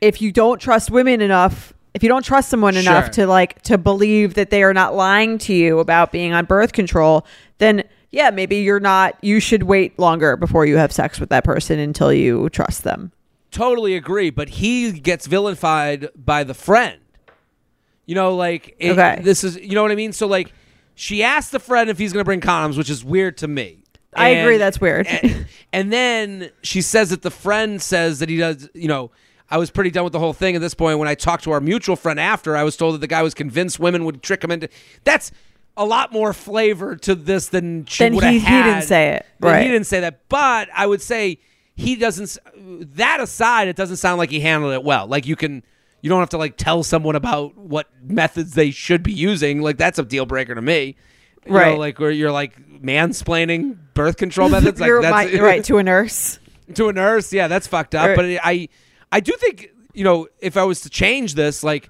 [SPEAKER 1] If you don't trust women enough, if you don't trust someone enough
[SPEAKER 2] Sure.
[SPEAKER 1] to like to believe that they are not lying to you about being on birth control, then yeah, maybe you're not. You should wait longer before you have sex with that person until you trust them.
[SPEAKER 2] totally agree, but he gets vilified by the friend. You know, like it,
[SPEAKER 1] Okay.
[SPEAKER 2] this is you know what I mean. So like, she asked the friend if he's going to bring condoms, which is weird to me.
[SPEAKER 1] I agree, that's weird.
[SPEAKER 2] And, and then she says that the friend says that he does, you know, I was pretty done with the whole thing at this point. When I talked to our mutual friend after, I was told that the guy was convinced women would trick him into. That's a lot more flavor to this than she would have
[SPEAKER 1] he- he didn't say it. Right.
[SPEAKER 2] He didn't say that, but I would say he doesn't. That aside, it doesn't sound like he handled it well. Like you can. You don't have to like tell someone about what methods they should be using. Like that's a deal breaker to me. You know,
[SPEAKER 1] Right.
[SPEAKER 2] like where you're like mansplaining birth control methods. Like
[SPEAKER 1] You're
[SPEAKER 2] that's
[SPEAKER 1] my- right to a nurse.
[SPEAKER 2] to a nurse. Yeah, that's fucked up.
[SPEAKER 1] Or-
[SPEAKER 2] but I, I do think you know if I was to change this, like,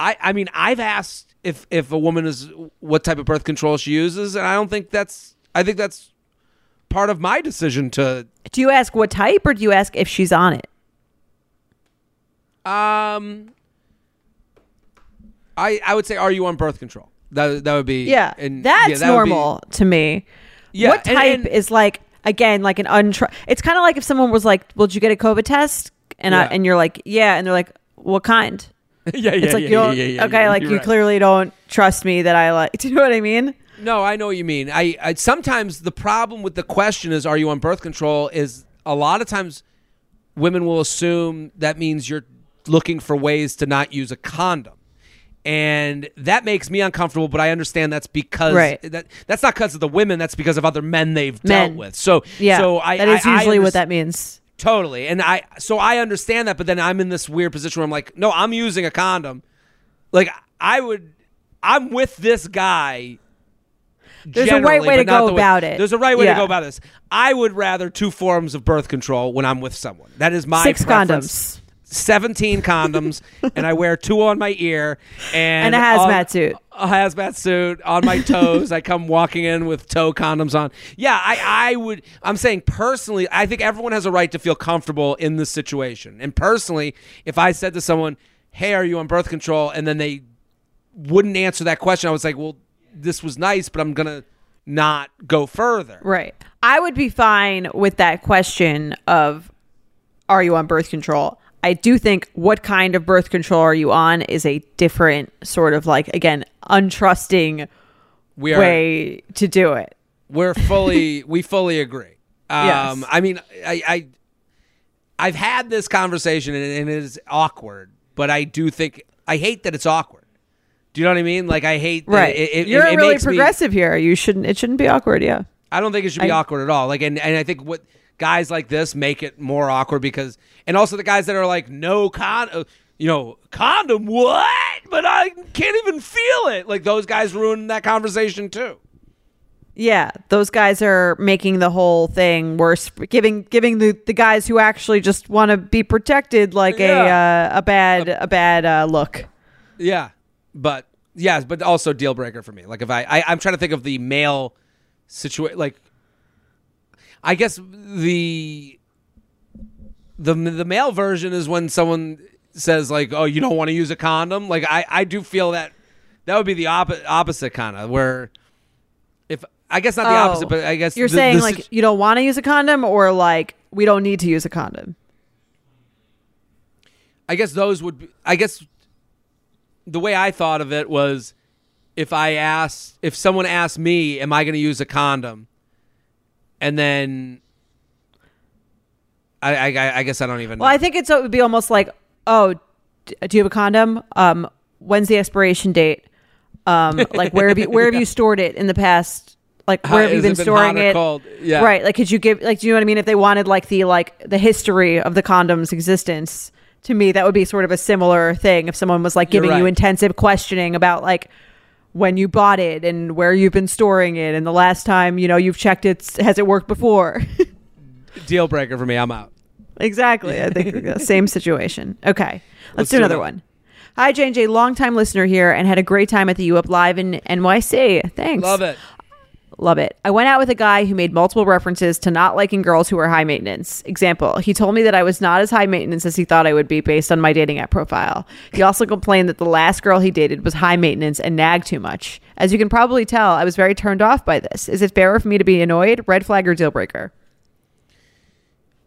[SPEAKER 2] I, I mean, I've asked if if a woman is what type of birth control she uses, and I don't think that's. I think that's part of my decision to.
[SPEAKER 1] Do you ask what type, or do you ask if she's on it?
[SPEAKER 2] Um, I I would say, are you on birth control? That that would be
[SPEAKER 1] Yeah,
[SPEAKER 2] and
[SPEAKER 1] that's
[SPEAKER 2] yeah, that would be-
[SPEAKER 1] normal to me.
[SPEAKER 2] Yeah,
[SPEAKER 1] what
[SPEAKER 2] and-
[SPEAKER 1] type
[SPEAKER 2] and-
[SPEAKER 1] is like again like an untr? It's kind of like if someone was like, "Well, did you get a COVID test?" And I, and you're like, "Yeah," and they're like, "What kind?"
[SPEAKER 2] yeah, yeah,
[SPEAKER 1] It's like
[SPEAKER 2] yeah,
[SPEAKER 1] you don't.
[SPEAKER 2] yeah, yeah,
[SPEAKER 1] okay,
[SPEAKER 2] yeah,
[SPEAKER 1] like
[SPEAKER 2] you're right.
[SPEAKER 1] clearly don't trust me that I like. Do you know what I mean?
[SPEAKER 2] No, I know what you mean. I, I sometimes the problem with the question is, are you on birth control? Is a lot of times women will assume that means you're looking for ways to not use a condom. And that makes me uncomfortable, but I understand that's because
[SPEAKER 1] Right.
[SPEAKER 2] that that's not because of the women. That's because of other men they've
[SPEAKER 1] Men.
[SPEAKER 2] dealt with. So
[SPEAKER 1] Yeah,
[SPEAKER 2] so I
[SPEAKER 1] that is
[SPEAKER 2] I- I
[SPEAKER 1] usually what that means.
[SPEAKER 2] Totally. And I so I understand that, but then I'm in this weird position where I'm like, no, I'm using a condom. Like I would I'm with this guy.
[SPEAKER 1] There's a right way to go
[SPEAKER 2] the
[SPEAKER 1] about it.
[SPEAKER 2] There's a right way
[SPEAKER 1] Yeah.
[SPEAKER 2] to go about this. I would rather two forms of birth control when I'm with someone. That is my
[SPEAKER 1] Six
[SPEAKER 2] preference.
[SPEAKER 1] condoms
[SPEAKER 2] 17 condoms and I wear two on my ear and
[SPEAKER 1] and a hazmat
[SPEAKER 2] on-
[SPEAKER 1] suit.
[SPEAKER 2] a hazmat suit on my toes. I come walking in with toe condoms on. Yeah, I, I would. I'm saying personally, I think everyone has a right to feel comfortable in this situation. And personally, if I said to someone, "Hey, are you on birth control?" and then they wouldn't answer that question, I was like, "Well, this was nice, but I'm gonna not go further."
[SPEAKER 1] Right. I would be fine with that question of are you on birth control? I do think what kind of birth control are you on is a different sort of like again untrusting
[SPEAKER 2] We are
[SPEAKER 1] way to do it.
[SPEAKER 2] we're fully we fully agree. Um,
[SPEAKER 1] Yes.
[SPEAKER 2] I mean, I, I I've had this conversation and, and it is awkward, but I do think I hate that it's awkward. Do you know what I mean? Like I hate that
[SPEAKER 1] Right.
[SPEAKER 2] It, it,
[SPEAKER 1] You're
[SPEAKER 2] it,
[SPEAKER 1] really
[SPEAKER 2] makes me-
[SPEAKER 1] progressive here. You shouldn't it shouldn't be awkward, yeah.
[SPEAKER 2] I don't think it should be
[SPEAKER 1] I-
[SPEAKER 2] awkward at all. Like, and, and I think what guys like this make it more awkward because, and also the guys that are like, no con, uh, you know, condom, what? But I can't even feel it. Like those guys ruin that conversation too.
[SPEAKER 1] Yeah, those guys are making the whole thing worse, giving giving the, the guys who actually just want to be protected like
[SPEAKER 2] Yeah.
[SPEAKER 1] a uh, a bad a bad uh, look.
[SPEAKER 2] Yeah, but yes, but also deal breaker for me. Like if I, I I'm trying to think of the male situation. Like, I guess the the the male version is when someone says like, "Oh, you don't want to use a condom." Like I I do feel that that would be the opposite opposite kind of where if I guess not the
[SPEAKER 1] Oh.
[SPEAKER 2] opposite, but I guess
[SPEAKER 1] You're
[SPEAKER 2] the-
[SPEAKER 1] saying
[SPEAKER 2] the
[SPEAKER 1] like you don't want to use a condom, or like we don't need to use a condom.
[SPEAKER 2] I guess those would be, I guess the way I thought of it was if I asked if someone asked me, am I going to use a condom? And then I, I I guess I don't even know.
[SPEAKER 1] Well, I think it's it would be almost like, oh, do you have a condom? Um, when's the expiration date? Um, like where have you where have you stored it in the past? Like
[SPEAKER 2] How-
[SPEAKER 1] where have you been
[SPEAKER 2] it been
[SPEAKER 1] storing it?
[SPEAKER 2] cold? Yeah.
[SPEAKER 1] Right. Like could you give like do you know what I mean? If they wanted like the like the history of the condom's existence, to me that would be sort of a similar thing. If someone was like giving you intensive questioning about like when you bought it and where you've been storing it and the last time you know you've checked it has it worked before
[SPEAKER 2] Deal breaker for me. I'm out.
[SPEAKER 1] Exactly. I think the same situation. Okay. Let's,
[SPEAKER 2] Let's
[SPEAKER 1] do
[SPEAKER 2] do
[SPEAKER 1] another
[SPEAKER 2] another.
[SPEAKER 1] one. Hi, Jane J. Longtime listener here and had a great time at the U Up Live in NYC. Thanks.
[SPEAKER 2] Love it.
[SPEAKER 1] Love it. I went out with a guy who made multiple references to not liking girls who are high maintenance. Example, he told me that I was not as high maintenance as he thought I would be based on my dating app profile. He also complained that the last girl he dated was high maintenance and nagged too much. As you can probably tell, I was very turned off by this. Is it fair for me to be annoyed? Red flag or deal breaker?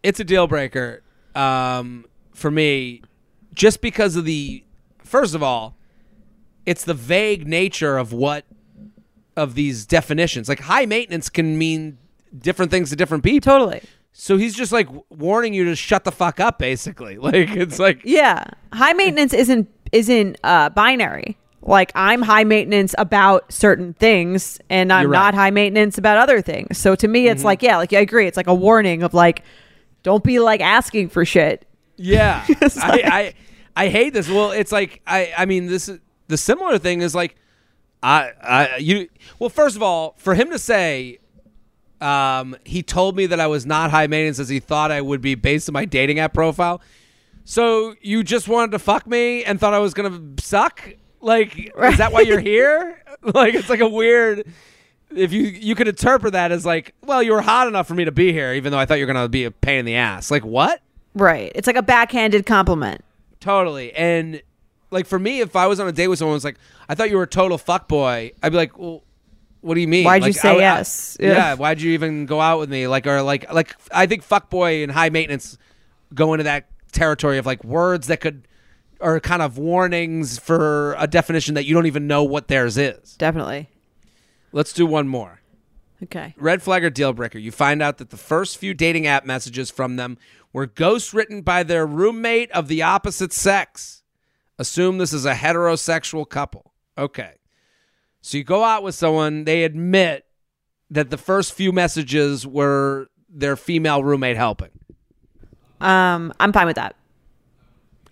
[SPEAKER 2] It's a deal breaker um, for me, just because of the. First of all, it's the vague nature of what of these definitions. Like high maintenance can mean different things to different people.
[SPEAKER 1] Totally.
[SPEAKER 2] So he's just like warning you to shut the fuck up, basically. Like it's like
[SPEAKER 1] Yeah. High maintenance isn't isn't uh binary. Like I'm high maintenance about certain things and I'm
[SPEAKER 2] right. Mm-hmm.
[SPEAKER 1] not high maintenance about other things. So to me it's like yeah, like I agree. It's like a warning of like don't be like asking for shit.
[SPEAKER 2] Yeah,
[SPEAKER 1] like-
[SPEAKER 2] I, I I hate this. Well, it's like I I mean this is the similar thing is like I I you well first of all for him to say um he told me that I was not high maintenance as he thought I would be based on my dating app profile. So you just wanted to fuck me and thought I was gonna suck? Like is that why you're here? like it's like a weird. If you you could interpret that as like, well, you were hot enough for me to be here, even though I thought you were gonna be a pain in the ass. Like what?
[SPEAKER 1] Right. It's like a backhanded compliment.
[SPEAKER 2] Totally. And like for me, if I was on a date with someone was like, I thought you were a total fuck boy, I'd be like, Well, what do you mean?
[SPEAKER 1] Why'd you say
[SPEAKER 2] I- I-
[SPEAKER 1] yes?
[SPEAKER 2] yeah.
[SPEAKER 1] Yeah.
[SPEAKER 2] why'd you even go out with me? Like or like like I think fuck boy and high maintenance go into that territory of like words that could are kind of warnings for a definition that you don't even know what theirs is.
[SPEAKER 1] Definitely.
[SPEAKER 2] Let's do one more.
[SPEAKER 1] Okay.
[SPEAKER 2] Red flag or deal breaker. You find out that the first few dating app messages from them were ghost written by their roommate of the opposite sex. Assume this is a heterosexual couple. Okay. So you go out with someone, they admit that the first few messages were their female roommate helping.
[SPEAKER 1] Um I'm fine with that.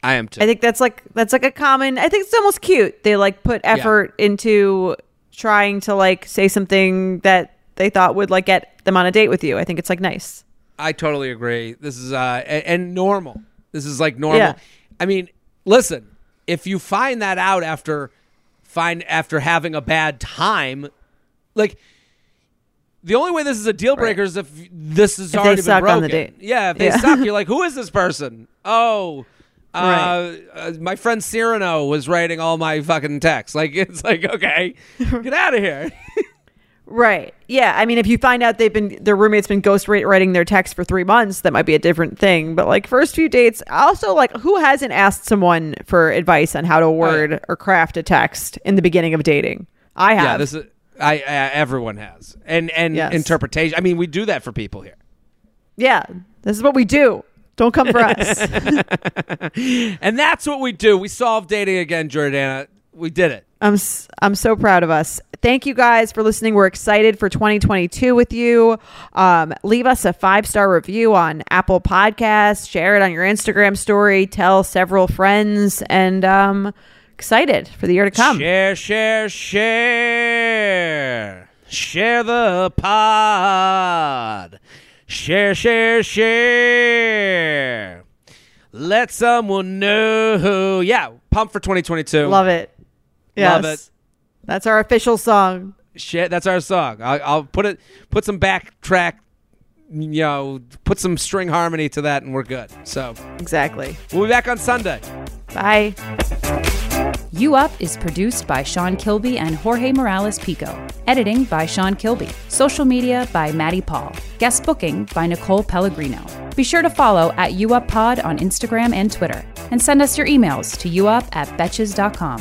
[SPEAKER 2] I am too.
[SPEAKER 1] I think that's like that's like a common. I think it's almost cute. They like put effort into trying to like say something that they thought would like get them on a date with you. I think it's like nice.
[SPEAKER 2] I totally agree. This is uh and, and normal. This is like normal.
[SPEAKER 1] Yeah.
[SPEAKER 2] I mean, listen, if you find that out after find after having a bad time, like the only way this is a deal breaker is if this is
[SPEAKER 1] If
[SPEAKER 2] already been broken.
[SPEAKER 1] the date.
[SPEAKER 2] Yeah, if they
[SPEAKER 1] Yeah.
[SPEAKER 2] suck, you're like, who is this person? Oh, uh,
[SPEAKER 1] Right.
[SPEAKER 2] uh, my friend Cyrano was writing all my fucking texts. Like it's like, okay, get out of here.
[SPEAKER 1] Right. Yeah. I mean, if you find out they've been their roommate's been ghost writing their text for three months, that might be a different thing. But like first few dates, also like who hasn't asked someone for advice on how to oh, word or craft a text in the beginning of dating? I have.
[SPEAKER 2] Yeah, this is I, I everyone has and and
[SPEAKER 1] Yes.
[SPEAKER 2] interpretation. I mean, we do that for people here.
[SPEAKER 1] yeah. This is what we do. Don't come for us.
[SPEAKER 2] And that's what we do. We solved dating again, Jordana. We did it.
[SPEAKER 1] I'm s- I'm so proud of us. Thank you guys for listening. We're excited for 2022 with you. Um, leave us a five star review on Apple Podcasts. Share it on your Instagram story. Tell several friends, and um, excited for the year to come.
[SPEAKER 2] Share, share, share. Share the pod. Share, share, share. Let someone know. Who. Yeah, pump for 2022.
[SPEAKER 1] Love it.
[SPEAKER 2] Love it.
[SPEAKER 1] That's our official song.
[SPEAKER 2] Shit, that's our song. I'll, I'll put it, put some backtrack, you know, put some string harmony to that, and we're good. So
[SPEAKER 1] Exactly.
[SPEAKER 2] we'll be back on Sunday.
[SPEAKER 1] Bye.
[SPEAKER 6] You Up is produced by Sean Kilby and Jorge Morales Pico. Editing by Sean Kilby. Social media by Maddie Paul. Guest booking by Nicole Pellegrino. Be sure to follow at You Up Pod on Instagram and Twitter. And send us your emails to youup at betches.com.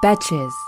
[SPEAKER 6] Betches.